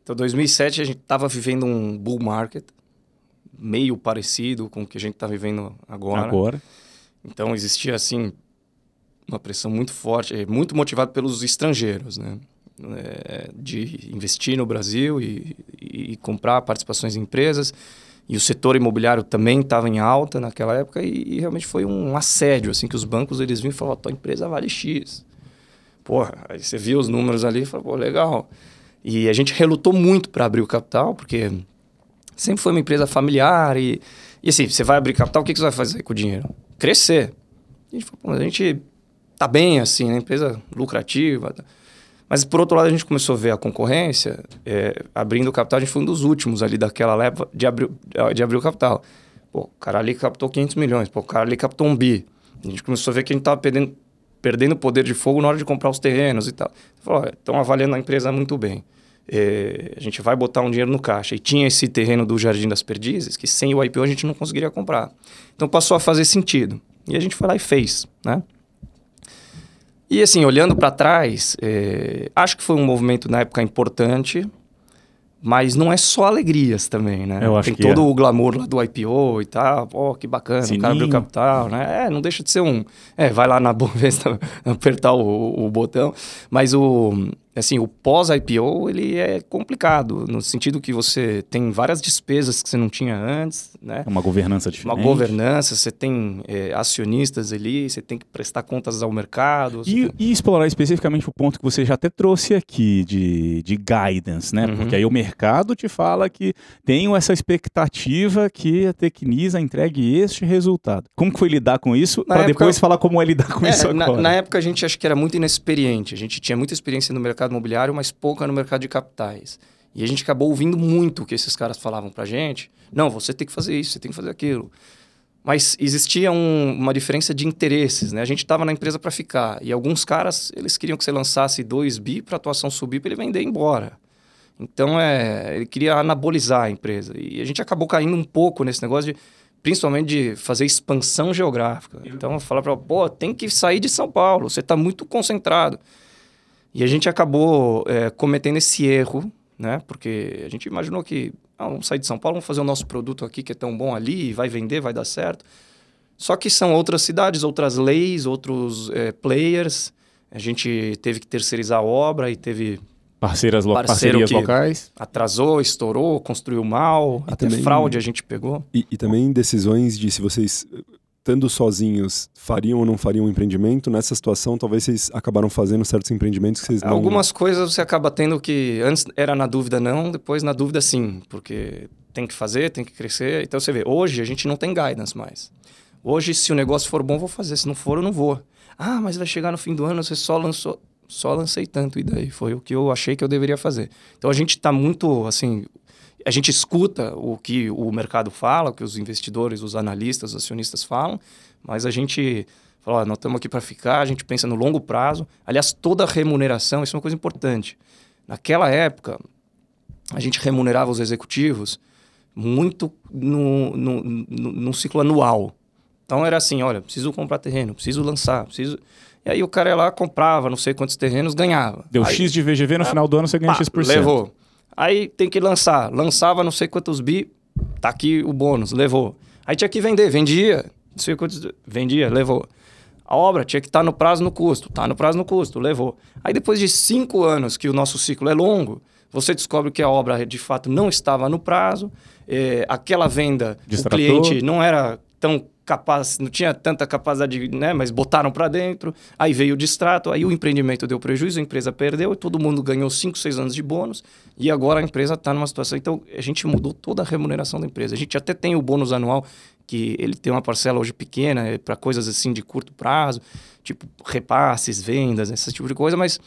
Então, 2007 a gente estava vivendo um bull market meio parecido com o que a gente está vivendo agora. Agora. Então existia assim uma pressão muito forte, é, muito motivado pelos estrangeiros, né? É, de investir no Brasil e, e, comprar participações em empresas. E o setor imobiliário também estava em alta naquela época e, e, realmente foi um assédio, assim, que os bancos eles vinham e falavam, tua empresa vale X. Porra, aí você via os números ali e falou, pô, legal. E a gente relutou muito para abrir o capital, porque sempre foi uma empresa familiar e, e assim, você vai abrir capital, o que, que você vai fazer com o dinheiro? Crescer. A gente falou, a gente tá bem assim, né? Empresa lucrativa. Mas por outro lado, a gente começou a ver a concorrência, é, abrindo o capital, a gente foi um dos últimos ali daquela leva de abrir, de abrir o capital. Pô, o cara ali captou 500 milhões, pô, o cara ali captou um bi. A gente começou a ver que a gente estava perdendo, perdendo poder de fogo na hora de comprar os terrenos e tal. Falou, estão avaliando a empresa muito bem. É, a gente vai botar um dinheiro no caixa. E tinha esse terreno do Jardim das Perdizes, que sem o IPO a gente não conseguiria comprar. Então passou a fazer sentido. E a gente foi lá e fez, né? E assim, olhando para trás, é, acho que foi um movimento na época importante, mas não é só alegrias também, né? Eu acho Tem que todo é. o glamour lá do IPO e tal. Pô, que bacana, Sininho. o cara abriu capital, né? É, não deixa de ser um... É, vai lá na *laughs* Bovespa apertar o, o botão. Mas o... Assim, o pós-IPO, ele é complicado, no sentido que você tem várias despesas que você não tinha antes, né? É uma governança Uma diferente. governança, você tem é, acionistas ali, você tem que prestar contas ao mercado. E, tem- e explorar especificamente o ponto que você já até trouxe aqui de, de guidance, né? Uhum. Porque aí o mercado te fala que tenho essa expectativa que a Tecnisa entregue este resultado. Como que foi lidar com isso? Na Para depois falar como é lidar com É, isso na, agora. na época a gente acha que era muito inexperiente. A gente tinha muita experiência no mercado imobiliário, mas pouca no mercado de capitais. E a gente acabou ouvindo muito o que esses caras falavam pra gente. Não, você tem que fazer isso, você tem que fazer aquilo. Mas existia um- uma diferença de interesses, né? A gente estava na empresa para ficar. E alguns caras, eles queriam que você lançasse dois bi para a atuação subir para ele vender e ir embora. Então, é, ele queria anabolizar a empresa. E a gente acabou caindo um pouco nesse negócio de, principalmente de fazer expansão geográfica. Então, eu falava para pô, tem que sair de São Paulo, você está muito concentrado. E a gente acabou é, cometendo esse erro, né? Porque a gente imaginou que, ah, vamos sair de São Paulo, vamos fazer o nosso produto aqui que é tão bom ali, vai vender, vai dar certo. Só que são outras cidades, outras leis, outros é, players. A gente teve que terceirizar a obra e teve Parceiras lo parcerias locais. atrasou, estourou, construiu mal, E até também- fraude a gente pegou. E, e também decisões de se vocês, estando sozinhos, fariam ou não fariam um empreendimento. Nessa situação, talvez vocês acabaram fazendo certos empreendimentos que vocês não... Algumas coisas você acaba tendo que antes era na dúvida não, depois na dúvida sim, porque tem que fazer, tem que crescer. Então você vê, hoje a gente não tem guidance mais. Hoje se o negócio for bom, vou fazer, se não for, eu não vou. Ah, mas vai chegar no fim do ano, você só lançou, só lancei tanto e daí foi o que eu achei que eu deveria fazer. Então a gente está muito assim, a gente escuta o que o mercado fala, o que os investidores, os analistas, os acionistas falam, mas a gente fala, "Ó, nós estamos aqui para ficar, a gente pensa no longo prazo. Aliás, toda remuneração, isso é uma coisa importante. Naquela época, a gente remunerava os executivos muito no, no, no, num ciclo anual. Então era assim, olha, preciso comprar terreno, preciso lançar, preciso... E aí o cara ia lá, comprava não sei quantos terrenos, ganhava. Deu Aí- X de VGV, no final do ano você ganha Pá, X%. Levou. Aí tem que lançar. Lançava não sei quantos bi, tá aqui o bônus, levou. Aí tinha que vender, vendia. Não sei quantos, vendia, levou. A obra tinha que estar no prazo no custo, tá no prazo no custo, levou. Aí depois de cinco anos, que o nosso ciclo é longo, você descobre que a obra de fato não estava no prazo, eh, aquela venda, Distratou. o cliente não era tão capaz, não tinha tanta capacidade, né? Mas botaram para dentro, aí veio o distrato, aí o empreendimento deu prejuízo, a empresa perdeu e todo mundo ganhou 5, 6 anos de bônus e agora a empresa está numa situação. Então a gente mudou toda a remuneração da empresa. A gente até tem o bônus anual que ele tem uma parcela hoje pequena para coisas assim de curto prazo, tipo repasses, vendas, esse tipo de coisa, mas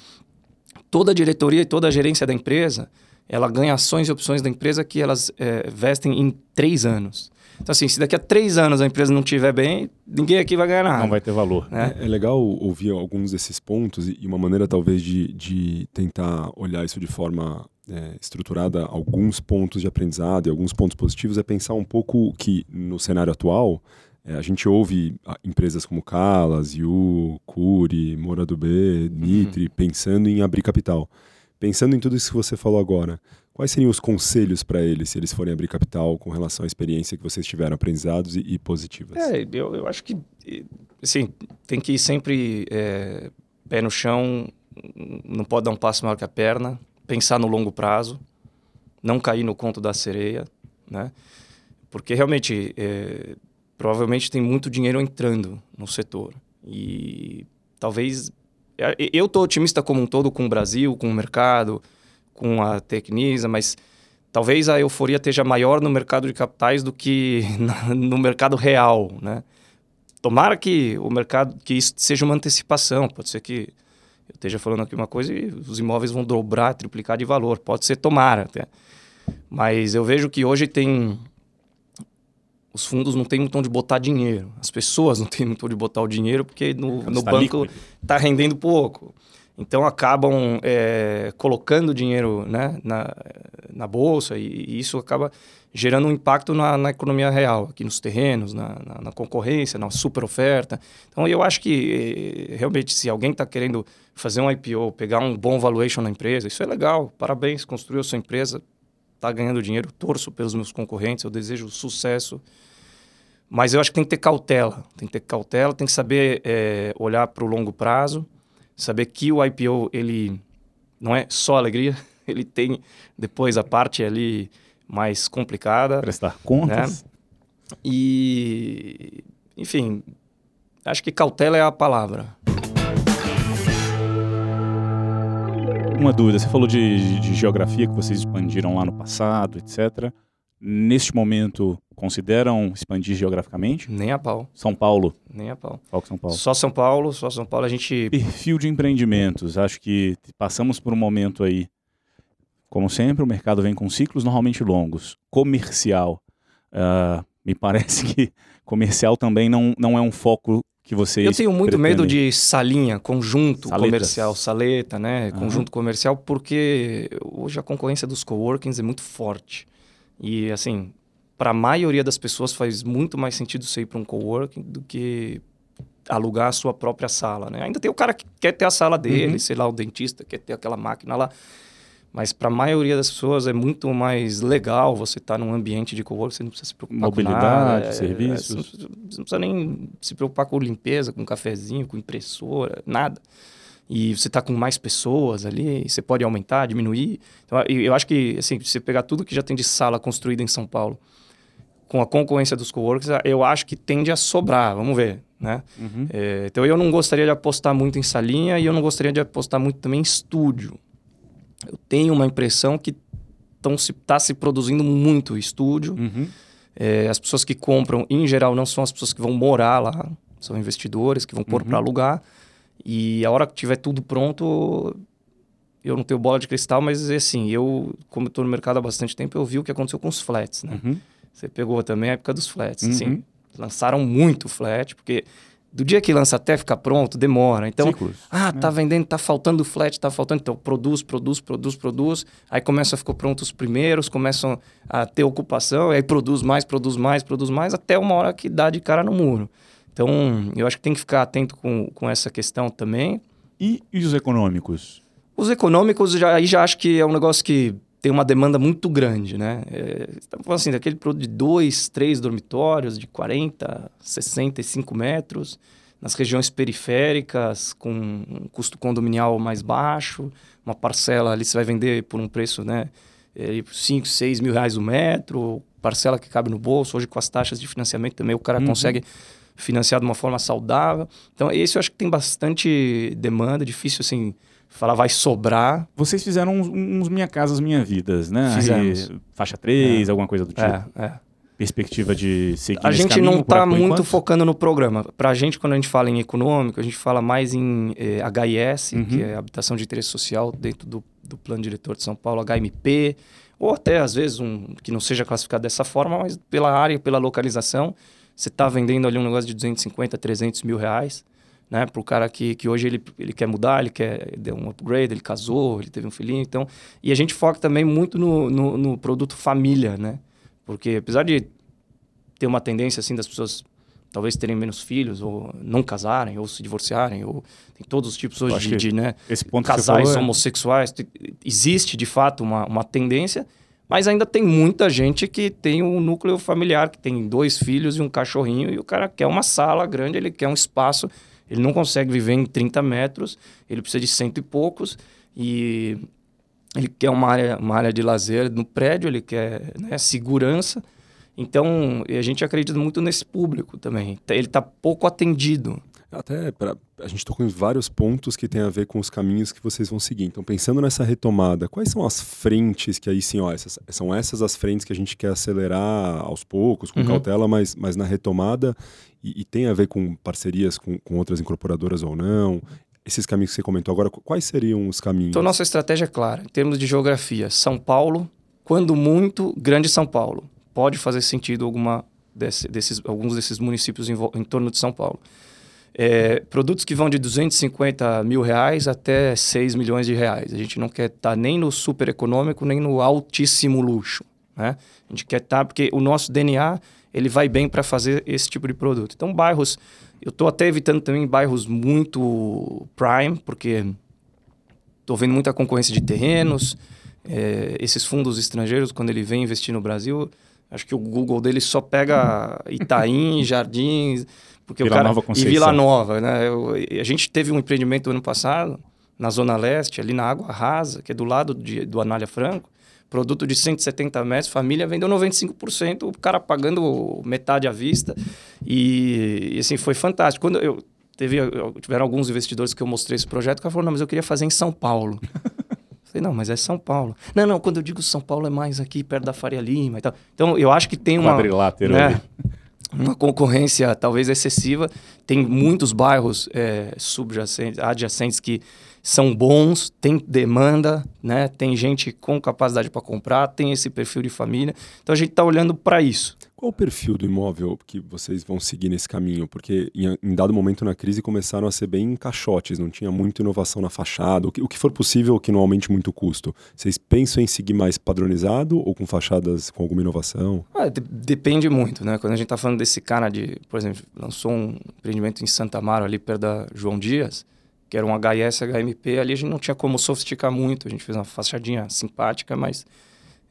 toda a diretoria e toda a gerência da empresa, ela ganha ações e opções da empresa que elas eh, vestem em três anos. Então, assim, se daqui a três anos a empresa não estiver bem, ninguém aqui vai ganhar nada. Não vai ter valor. né? É, é legal ouvir alguns desses pontos e uma maneira talvez de, de tentar olhar isso de forma é, estruturada, alguns pontos de aprendizado e alguns pontos positivos é pensar um pouco que no cenário atual é, a gente ouve ah, empresas como Calas, Yu, Curi, Mora do B, Nitri pensando em abrir capital. Pensando em tudo isso que você falou agora, Quais seriam os conselhos para eles, se eles forem abrir capital, com relação à experiência que vocês tiveram aprendizados e, e positivas? É, eu, eu acho que, assim, tem que ir sempre é, pé no chão, não pode dar um passo maior que a perna, pensar no longo prazo, não cair no conto da sereia, né? Porque realmente, é, provavelmente tem muito dinheiro entrando no setor. E talvez. É, eu estou otimista como um todo com o Brasil, com o mercado, com a Tecnisa, mas talvez a euforia esteja maior no mercado de capitais do que *laughs* no mercado real, né? Tomara que o mercado, que isso seja uma antecipação, pode ser que eu esteja falando aqui uma coisa e os imóveis vão dobrar, triplicar de valor, pode ser tomara até. Mas eu vejo que hoje tem os fundos não têm muito onde botar dinheiro, as pessoas *laughs* não têm muito onde botar o dinheiro porque no, no banco está rendendo pouco. Então acabam é, colocando dinheiro né, na, na bolsa e, e, isso acaba gerando um impacto na, na economia real, aqui nos terrenos, na, na, na, concorrência, na super oferta. Então eu acho que realmente se alguém está querendo fazer um IPO, pegar um bom valuation na empresa, isso é legal, parabéns, construiu a sua empresa, está ganhando dinheiro, torço pelos meus concorrentes, eu desejo sucesso. Mas eu acho que tem que ter cautela, tem que ter cautela, tem que saber é, olhar para o longo prazo saber que o IPO ele não é só alegria, *laughs* ele tem depois a parte ali mais complicada. Prestar contas. Né? E, enfim, acho que cautela é a palavra. Uma dúvida, você falou de, de geografia que vocês expandiram lá no passado, etc. Neste momento, consideram expandir geograficamente? Nem a pau. São Paulo? Nem a pau. São Paulo? Só São Paulo, só São Paulo a gente... Perfil de empreendimentos. Acho que passamos por um momento aí, como sempre, o mercado vem com ciclos normalmente longos. Comercial. Uh, me *laughs* parece que comercial também não, não é um foco que vocês Eu tenho muito pretendem. medo de salinha, conjunto Saletas. comercial, saleta, né? Uhum. Conjunto comercial, porque hoje a concorrência dos coworkings é muito forte. E assim, para a maioria das pessoas faz muito mais sentido você ir para um coworking do que alugar a sua própria sala, né? Ainda tem o cara que quer ter a sala dele, uhum. sei lá, o dentista quer ter aquela máquina lá. Mas para a maioria das pessoas é muito mais legal você estar tá num ambiente de coworking, você não precisa se preocupar Mobilidade, com nada. É, serviços. É, você, não, você não precisa nem se preocupar com limpeza, com cafezinho, com impressora, nada e você está com mais pessoas ali, você pode aumentar, diminuir. Então, eu acho que, assim, se você pegar tudo que já tem de sala construída em São Paulo, com a concorrência dos coworkers, eu acho que tende a sobrar, vamos ver, né? Uhum. É, então, eu não gostaria de apostar muito em salinha e eu não gostaria de apostar muito também em estúdio. Eu tenho uma impressão que está se, tá se produzindo muito estúdio. Uhum. É, as pessoas que compram, em geral, não são as pessoas que vão morar lá, são investidores que vão pôr uhum. para alugar. E a hora que tiver tudo pronto, eu não tenho bola de cristal, mas assim, eu, como estou no mercado há bastante tempo, eu vi o que aconteceu com os flats, né? Uhum. Você pegou também a época dos flats, uhum. assim, lançaram muito flat, porque do dia que lança até ficar pronto, demora. Então, Ciclos, ah, tá vendendo, tá faltando flat, tá faltando, então produz, produz, produz, produz. Aí começa a ficar pronto os primeiros, começam a ter ocupação, aí produz mais, produz mais, produz mais, até uma hora que dá de cara no muro. Então, eu acho que tem que ficar atento com, com essa questão também. E, e os econômicos? Os econômicos, já, aí já acho que é um negócio que tem uma demanda muito grande, né? É, estamos falando assim, daquele produto de dois, três dormitórios, de 40, 65 metros, nas regiões periféricas, com um custo condominial mais baixo, uma parcela ali você vai vender por um preço, né? 5, é, 6 mil reais o metro, parcela que cabe no bolso. Hoje, com as taxas de financiamento também, o cara uhum. consegue financiar de uma forma saudável. Então, esse eu acho que tem bastante demanda, difícil assim falar vai sobrar. Vocês fizeram uns, uns Minha Casas Minha Vidas, né? Fizemos. Faixa 3, é. alguma coisa do tipo. É, é. Perspectiva de seguir A gente não está muito enquanto? focando no programa. Para a gente, quando a gente fala em econômico, a gente fala mais em eh, HIS, uhum. que é Habitação de Interesse Social, dentro do, do Plano Diretor de São Paulo, HMP, ou até, às vezes, um que não seja classificado dessa forma, mas pela área, pela localização. Você está vendendo ali um negócio de 250, 300 mil reais, né? Para o cara que, que hoje ele, ele quer mudar, ele quer dar um upgrade, ele casou, ele teve um filhinho, então... E a gente foca também muito no, no, no produto família, né? Porque apesar de ter uma tendência, assim, das pessoas talvez terem menos filhos, ou não casarem, ou se divorciarem, ou tem todos os tipos hoje de, de né, esse ponto casais é homossexuais. Existe, de fato, uma, uma tendência, mas ainda tem muita gente que tem um núcleo familiar, que tem dois filhos e um cachorrinho, e o cara quer uma sala grande, ele quer um espaço, ele não consegue viver em 30 metros, ele precisa de cento e poucos, e ele quer uma área, uma área de lazer no prédio, ele quer né, segurança. Então, a gente acredita muito nesse público também. Ele está pouco atendido. Até pra, a gente tocou em vários pontos que tem a ver com os caminhos que vocês vão seguir. Então, pensando nessa retomada, quais são as frentes que aí sim, ó, essas, são essas as frentes que a gente quer acelerar aos poucos, com uhum. cautela, mas, mas na retomada, e, e, tem a ver com parcerias com, com outras incorporadoras ou não? Esses caminhos que você comentou agora, quais seriam os caminhos? Então, nossa estratégia é clara, em termos de geografia. São Paulo, quando muito, Grande São Paulo pode fazer sentido alguma desse, desses, alguns desses municípios em, em torno de São Paulo. É, produtos que vão de 250 mil reais até 6 milhões de reais. A gente não quer estar tá nem no super econômico, nem no altíssimo luxo. Né? A gente quer estar, tá, porque o nosso DNA ele vai bem para fazer esse tipo de produto. Então, bairros, eu estou até evitando também bairros muito prime, porque estou vendo muita concorrência de terrenos. É, esses fundos estrangeiros, quando ele vem investir no Brasil, Acho que o Google dele só pega Itaim, *laughs* Jardins, porque Vila o cara Nova e Vila Nova, né? Eu, a gente teve um empreendimento ano passado na zona leste, ali na Água Rasa, que é do lado de, do Anália Franco, produto de 170 metros, família vendeu 95%, o cara pagando metade à vista. E, e assim, foi fantástico. Quando eu teve, tiveram alguns investidores que eu mostrei esse projeto, o cara falou, não, mas eu queria fazer em São Paulo. *laughs* Falei, não, mas é São Paulo. Não, não, quando eu digo São Paulo é mais aqui perto da Faria Lima e tal. Então, eu acho que tem uma. Quadrilátero. Né, uma concorrência talvez excessiva. Tem muitos bairros é, subjacentes, adjacentes que são bons, tem demanda, né? Tem gente com capacidade para comprar, tem esse perfil de família. Então a gente está olhando para isso. Qual o perfil do imóvel que vocês vão seguir nesse caminho? Porque em, em, dado momento na crise começaram a ser bem caixotes, não tinha muita inovação na fachada, o que, o que for possível que não aumente muito o custo. Vocês pensam em seguir mais padronizado ou com fachadas com alguma inovação? Ah, de, depende muito, né? Quando a gente está falando desse cara de, por exemplo, lançou um empreendimento em Santa Amaro ali perto da João Dias, que era um HS, HMP, ali a gente não tinha como sofisticar muito, a gente fez uma fachadinha simpática, mas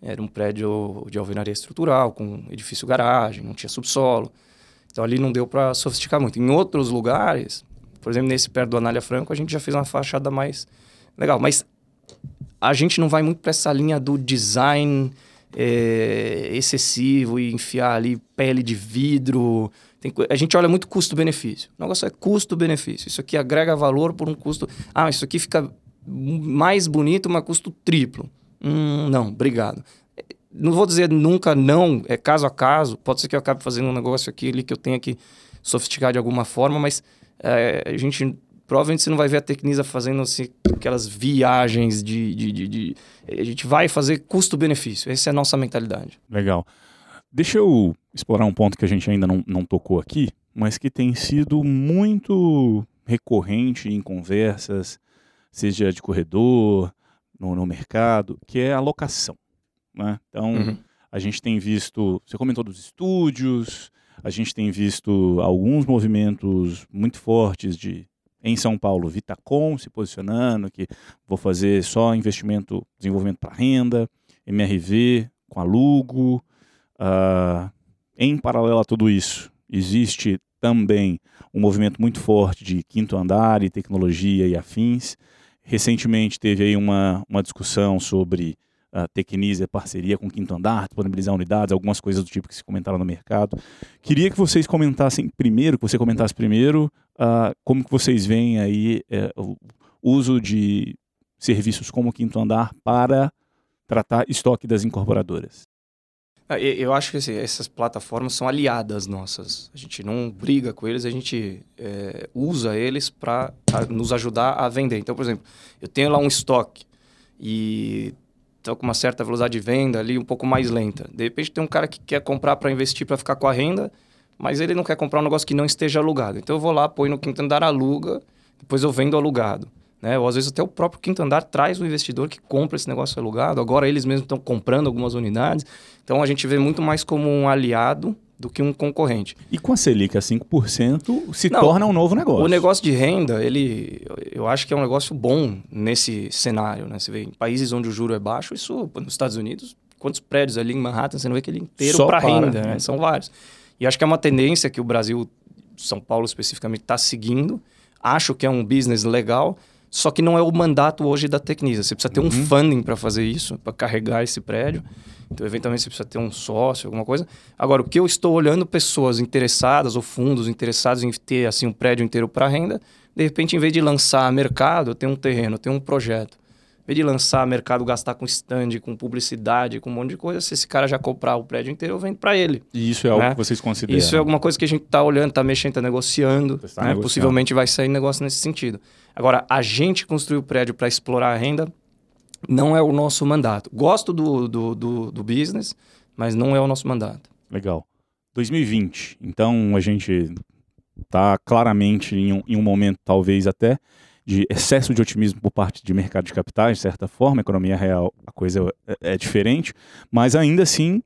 era um prédio de alvenaria estrutural, com edifício garagem, não tinha subsolo. Então ali não deu para sofisticar muito. Em outros lugares, por exemplo, nesse perto do Anália Franco, a gente já fez uma fachada mais legal. Mas a gente não vai muito para essa linha do design é, excessivo e enfiar ali pele de vidro. Tem, a gente olha muito custo-benefício. O negócio é custo-benefício. Isso aqui agrega valor por um custo. Ah, isso aqui fica mais bonito, mas custo triplo. Hum, não, obrigado. Não vou dizer nunca não, é caso a caso. Pode ser que eu acabe fazendo um negócio aqui ali que eu tenha que sofisticar de alguma forma, mas é, a gente provavelmente você não vai ver a Tecnisa fazendo assim, aquelas viagens de, de, de, de... A gente vai fazer custo-benefício. Essa é a nossa mentalidade. Legal. Deixa eu explorar um ponto que a gente ainda não, não tocou aqui, mas que tem sido muito recorrente em conversas, seja de corredor, no, no mercado, que é a locação. Né? Então, uhum. a gente tem visto, você comentou dos estúdios, a gente tem visto alguns movimentos muito fortes de em São Paulo, Vitacom se posicionando, que vou fazer só investimento, desenvolvimento para renda, MRV com alugo. Uh, em paralelo a tudo isso, existe também um movimento muito forte de quinto andar e tecnologia e afins. Recentemente teve aí uma, uma discussão sobre a uh, Tecnisa, parceria com o Quinto Andar, disponibilizar unidades, algumas coisas do tipo que se comentaram no mercado. Queria que vocês comentassem primeiro, que você comentasse primeiro, uh, como que vocês veem aí uh, o uso de serviços como o Quinto Andar para tratar estoque das incorporadoras. Ah, eu acho que assim, essas plataformas são aliadas nossas. A gente não briga com eles, a gente é, usa eles para nos ajudar a vender. Então, por exemplo, eu tenho lá um estoque e estou com uma certa velocidade de venda ali um pouco mais lenta. De repente tem um cara que quer comprar para investir para ficar com a renda, mas ele não quer comprar um negócio que não esteja alugado. Então eu vou lá, põe no quinto andar, aluga, depois eu vendo alugado. Né? Ou às vezes até o próprio quinto andar traz o investidor que compra esse negócio alugado. Agora eles mesmos estão comprando algumas unidades. Então a gente vê muito mais como um aliado do que um concorrente. E com a Selic a 5%, se Não, torna um novo negócio. O negócio de renda, ele, eu acho que é um negócio bom nesse cenário. Né? Você vê em países onde o juro é baixo, isso nos Estados Unidos, quantos prédios ali em Manhattan, você não vê aquele inteiro para renda, né? são vários. E acho que é uma tendência que o Brasil, São Paulo especificamente, está seguindo. Acho que é um business legal, só que não é o mandato hoje da Tecnisa. Você precisa ter uhum. um funding para fazer isso, para carregar esse prédio. Então, eventualmente, você precisa ter um sócio, alguma coisa. Agora, o que eu estou olhando pessoas interessadas ou fundos interessados em ter assim um prédio inteiro para renda, de repente, em vez de lançar mercado, eu tenho um terreno, eu tenho um projeto. Vez de lançar mercado, gastar com stand, com publicidade, com um monte de coisa, se esse cara já comprar o prédio inteiro, eu vendo para ele. E isso é algo né? que vocês consideram? Isso é alguma coisa que a gente está olhando, está mexendo, está negociando. Tá né? negociando. Possivelmente vai sair negócio nesse sentido. Agora, a gente construir o prédio para explorar a renda não é o nosso mandato. Gosto do, do, do, do business, mas não é o nosso mandato. Legal. 2020. Então, a gente está claramente em um, em um momento, talvez até, de excesso de otimismo por parte de mercado de capitais, de certa forma, economia real, a coisa é, é diferente, mas ainda assim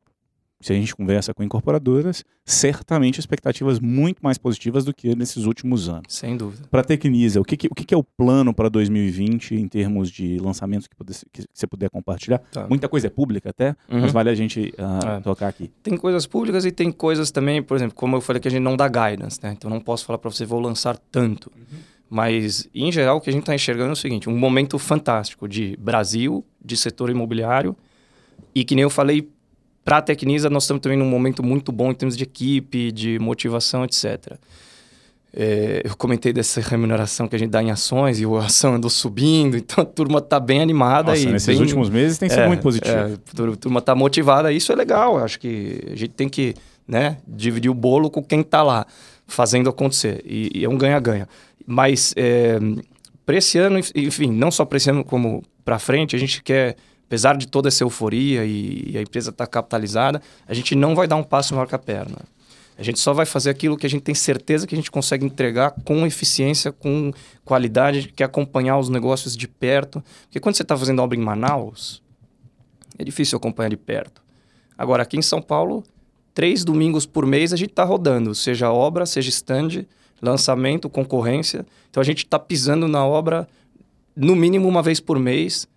se a gente conversa com incorporadoras, certamente expectativas muito mais positivas do que nesses últimos anos. Sem dúvida. Para a Tecnisa, o, que, que, o que, que, é o plano para 2020 em termos de lançamentos que, puder, que você puder compartilhar? Tá. Muita coisa é pública até, uhum. mas vale a gente uh, é. tocar aqui. Tem coisas públicas e tem coisas também, por exemplo, como eu falei que a gente não dá guidance, né? Então não posso falar para você, vou lançar tanto. Uhum. Mas, em geral, o que a gente está enxergando é o seguinte: um momento fantástico de Brasil, de setor imobiliário, e que nem eu falei para a Tecnisa, nós estamos também num momento muito bom em termos de equipe, de motivação, etc. É, eu comentei dessa remuneração que a gente dá em ações e a ação andou subindo, então a turma está bem animada. Nossa, e nesses bem, últimos meses tem sido é, muito positivo. É, a turma está motivada, isso é legal. Acho que a gente tem que né, dividir o bolo com quem está lá fazendo acontecer. E, e é um ganha-ganha. Mas é, para esse ano, enfim, não só para esse ano como para frente, a gente quer apesar de toda essa euforia e, e a empresa estar tá capitalizada, a gente não vai dar um passo maior que a perna. A gente só vai fazer aquilo que a gente tem certeza que a gente consegue entregar com eficiência, com qualidade, que é acompanhar os negócios de perto. Porque quando você está fazendo obra em Manaus, é difícil acompanhar de perto. Agora, aqui em São Paulo, três domingos por mês a gente está rodando, seja obra, seja stand, lançamento, concorrência. Então a gente está pisando na obra no mínimo uma vez por mês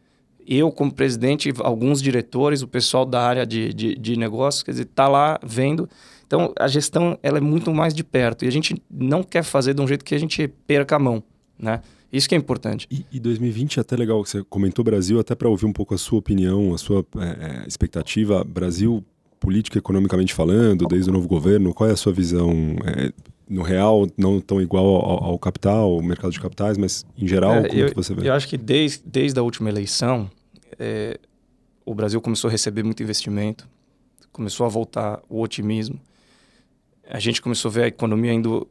eu, como presidente, alguns diretores, o pessoal da área de, de, de negócios, quer dizer, está lá vendo. Então, a gestão ela é muito mais de perto. E a gente não quer fazer de um jeito que a gente perca a mão, né? Isso que é importante. E, e 2020 é até legal, você comentou Brasil, até para ouvir um pouco a sua opinião, a sua é, é, expectativa. Brasil, política economicamente falando, desde o novo governo, qual é a sua visão? É, no real, não tão igual ao, ao, capital, ao mercado de capitais, mas em geral, é, como eu, que você vê? Eu acho que desde, desde a última eleição, é, o Brasil começou a receber muito investimento, começou a voltar o otimismo. A gente começou a ver a economia indo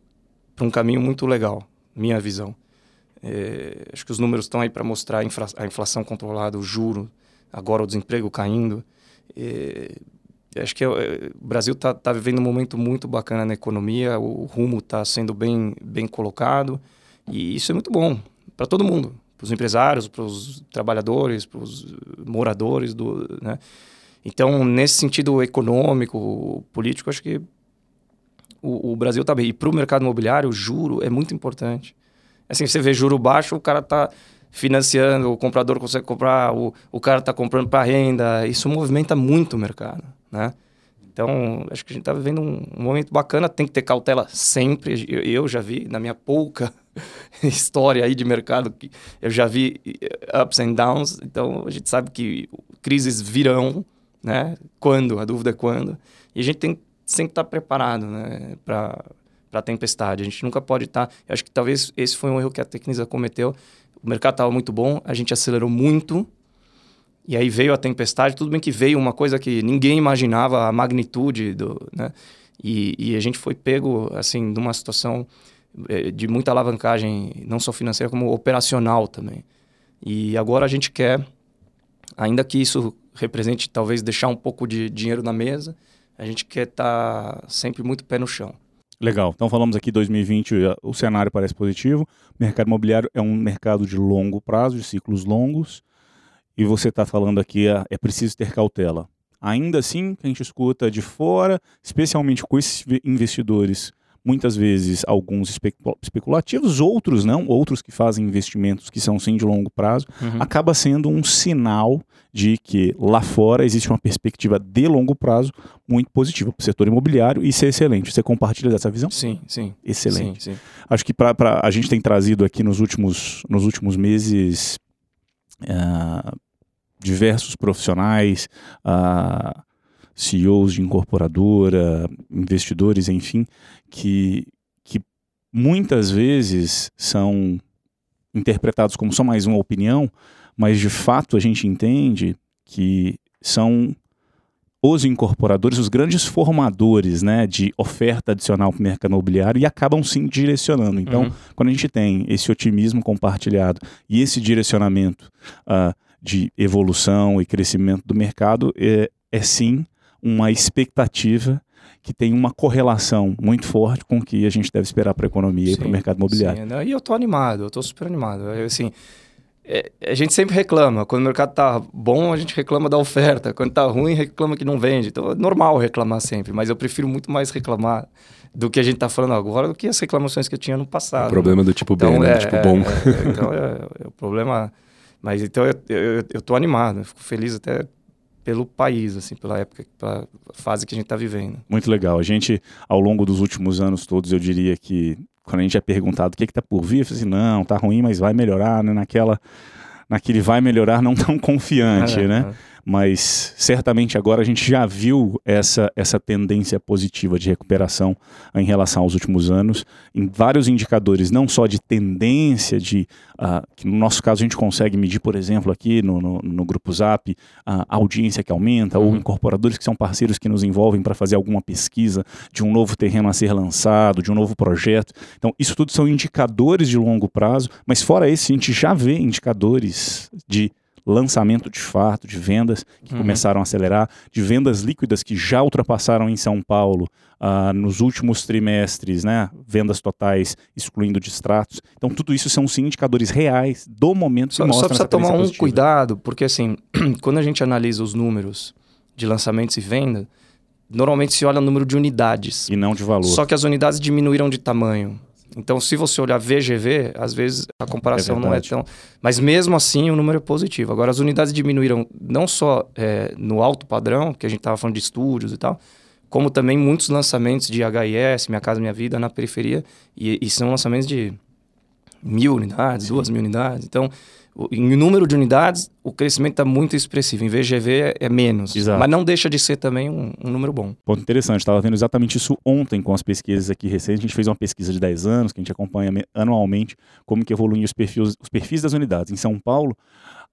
para um caminho muito legal, minha visão. É, acho que os números estão aí para mostrar a, infla, a, inflação controlada, o juro, agora o desemprego caindo. É, acho que é, o Brasil está tá vivendo um momento muito bacana na economia, o rumo está sendo bem, bem colocado e isso é muito bom para todo mundo, para os empresários, para os trabalhadores, para os moradores do, né? Então, nesse sentido econômico, político, acho que o, o Brasil está bem. E para o mercado imobiliário, o juro é muito importante. Assim, você vê juro baixo, o cara está financiando, o comprador consegue comprar, o, o cara está comprando para renda. Isso movimenta muito o mercado né? Então, acho que a gente está vivendo um, um, momento bacana, tem que ter cautela sempre. Eu, eu já vi, na minha pouca *laughs* história aí de mercado, eu já vi eh, ups and downs, então a gente sabe que crises virão, né? Quando? A dúvida é quando. E a gente tem sempre estar tá preparado, né? Para a tempestade. A gente nunca pode estar... Tá... Eu acho que talvez esse foi um erro que a Tecnisa cometeu. O mercado estava muito bom, a gente acelerou muito, e aí veio a tempestade, tudo bem que veio uma coisa que ninguém imaginava a magnitude do, né? E, e a gente foi pego assim numa situação eh, de muita alavancagem, não só financeira como operacional também. E agora a gente quer, ainda que isso represente talvez deixar um pouco de dinheiro na mesa, a gente quer estar tá sempre muito pé no chão. Legal. Então falamos aqui 2020, o cenário parece positivo. O mercado imobiliário é um mercado de longo prazo, de ciclos longos e você está falando aqui, é, é preciso ter cautela. ainda assim que a gente escuta de fora, especialmente com esses investidores muitas vezes alguns especulativos, outros não, outros que fazem investimentos que são sim de longo prazo, uhum. acaba sendo um sinal de que lá fora existe uma perspectiva de longo prazo muito positiva para o setor imobiliário e isso é excelente. Você compartilha dessa visão? Sim, sim. Excelente. Sim, sim. Acho que pra, pra, a gente tem trazido aqui nos últimos, nos últimos meses uh, diversos profissionais, uh, CEOs de incorporadora, investidores, enfim, que, que muitas vezes são interpretados como só mais uma opinião, mas de fato a gente entende que são os incorporadores, os grandes formadores né, de oferta adicional para o mercado imobiliário e acabam sim direcionando. Então, uhum. quando a gente tem esse otimismo compartilhado e esse direcionamento uh, de evolução e crescimento do mercado, é, é sim uma expectativa que tem uma correlação muito forte com o que a gente deve esperar para a economia sim, e para o mercado imobiliário. Sim, e eu estou animado, eu estou super animado. Eu, assim, é, a gente sempre reclama. Quando o mercado está bom, a gente reclama da oferta. Quando está ruim, reclama que não vende. Então é normal reclamar sempre, mas eu prefiro muito mais reclamar do que a gente está falando agora do que as reclamações que eu tinha no passado. O problema do tipo então, B, né? É, tipo bom. É, é, então é, é, o problema. Mas então eu, eu, eu tô animado, eu fico feliz até pelo país, assim, pela época, pela fase que a gente está vivendo. Muito legal. A gente, ao longo dos últimos anos todos, eu diria que quando a gente é perguntado o que está por vir, eu falei assim, não, tá ruim, mas vai melhorar, né? Naquela, naquele vai melhorar não tão confiante, é, né? É mas certamente agora a gente já viu essa, essa tendência positiva de recuperação em relação aos últimos anos, em vários indicadores, não só de tendência, de uh, que no nosso caso a gente consegue medir, por exemplo, aqui no, no, no Grupo Zap, a audiência que aumenta, uhum. ou incorporadores que são parceiros que nos envolvem para fazer alguma pesquisa de um novo terreno a ser lançado, de um novo projeto. Então, isso tudo são indicadores de longo prazo, mas fora esse, a gente já vê indicadores de lançamento de fato, de vendas que uhum. começaram a acelerar, de vendas líquidas que já ultrapassaram em São Paulo uh, nos últimos trimestres, né? Vendas totais, excluindo distratos. Então, tudo isso são sim indicadores reais do momento que só, mostram Só precisa tomar um positiva. cuidado, porque assim, *clears throat* quando a gente analisa os números de lançamentos e venda, normalmente se olha o número de unidades. E não de valor. Só que as unidades diminuíram de tamanho. Então, se você olhar VGV, às vezes a comparação é não é tão. Mas mesmo assim, o número é positivo. Agora, as unidades diminuíram não só é, no alto padrão, que a gente estava falando de estúdios e tal, como também muitos lançamentos de HIS, Minha Casa Minha Vida, na periferia. E, e são lançamentos de mil unidades, Sim. duas mil unidades. Então, em número de unidades, o crescimento está muito expressivo. Em VGV é, é menos. Exato. Mas não deixa de ser também um, um número bom. Ponto interessante. Estava vendo exatamente isso ontem com as pesquisas aqui recentes. A gente fez uma pesquisa de 10 anos, que a gente acompanha anualmente, como que evoluem os perfis, os perfis das unidades. Em São Paulo,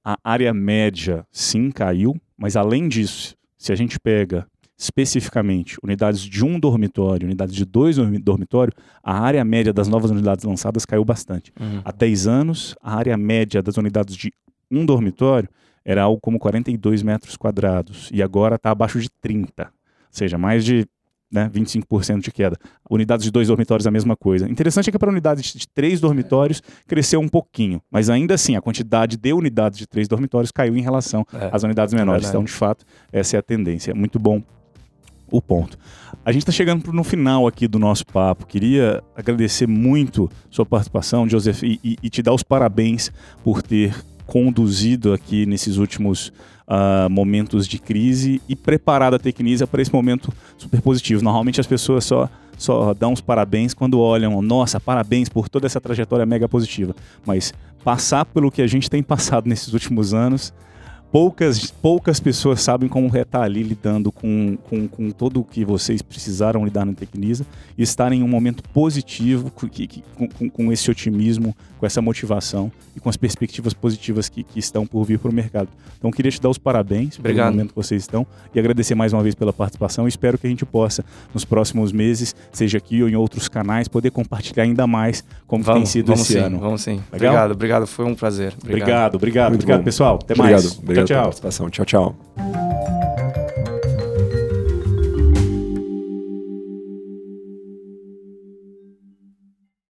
a área média sim caiu, mas além disso, se a gente pega especificamente unidades de um dormitório, unidades de dois dormitórios, a área média das novas unidades lançadas caiu bastante. Uhum. Há 10 anos, a área média das unidades de um dormitório era algo como 42 metros quadrados e agora está abaixo de 30, ou seja, mais de né, 25% de queda. Unidades de dois dormitórios, a mesma coisa. Interessante é que para unidades de três dormitórios cresceu um pouquinho, mas ainda assim a quantidade de unidades de três dormitórios caiu em relação é, às unidades menores. É então, de fato, essa é a tendência. Muito bom o ponto. A gente está chegando no final aqui do nosso papo. Queria agradecer muito sua participação, Joseph, e, e, e te dar os parabéns por ter conduzido aqui nesses últimos uh, momentos de crise e preparado a Tecnisa para esse momento super positivo. Normalmente as pessoas só só dão os parabéns quando olham, nossa, parabéns por toda essa trajetória mega positiva. Mas passar pelo que a gente tem passado nesses últimos anos poucas, poucas pessoas sabem como é estar ali lidando com, com, com todo o que vocês precisaram lidar no Tecnisa e estar em um momento positivo que, com, com, esse otimismo, com essa motivação e com as perspectivas positivas que, que estão por vir para o mercado. Então, queria te dar os parabéns Obrigado. pelo momento que vocês estão e agradecer mais uma vez pela participação. Espero que a gente possa, nos próximos meses, seja aqui ou em outros canais, poder compartilhar ainda mais como vamos, tem sido esse sim, ano. Vamos sim. Legal? Obrigado, obrigado. Foi um prazer. Obrigado, obrigado, obrigado, obrigado pessoal. Até obrigado, mais. Obrigado. Obrigado tchau, tchau. Pela participação. Tchau, tchau.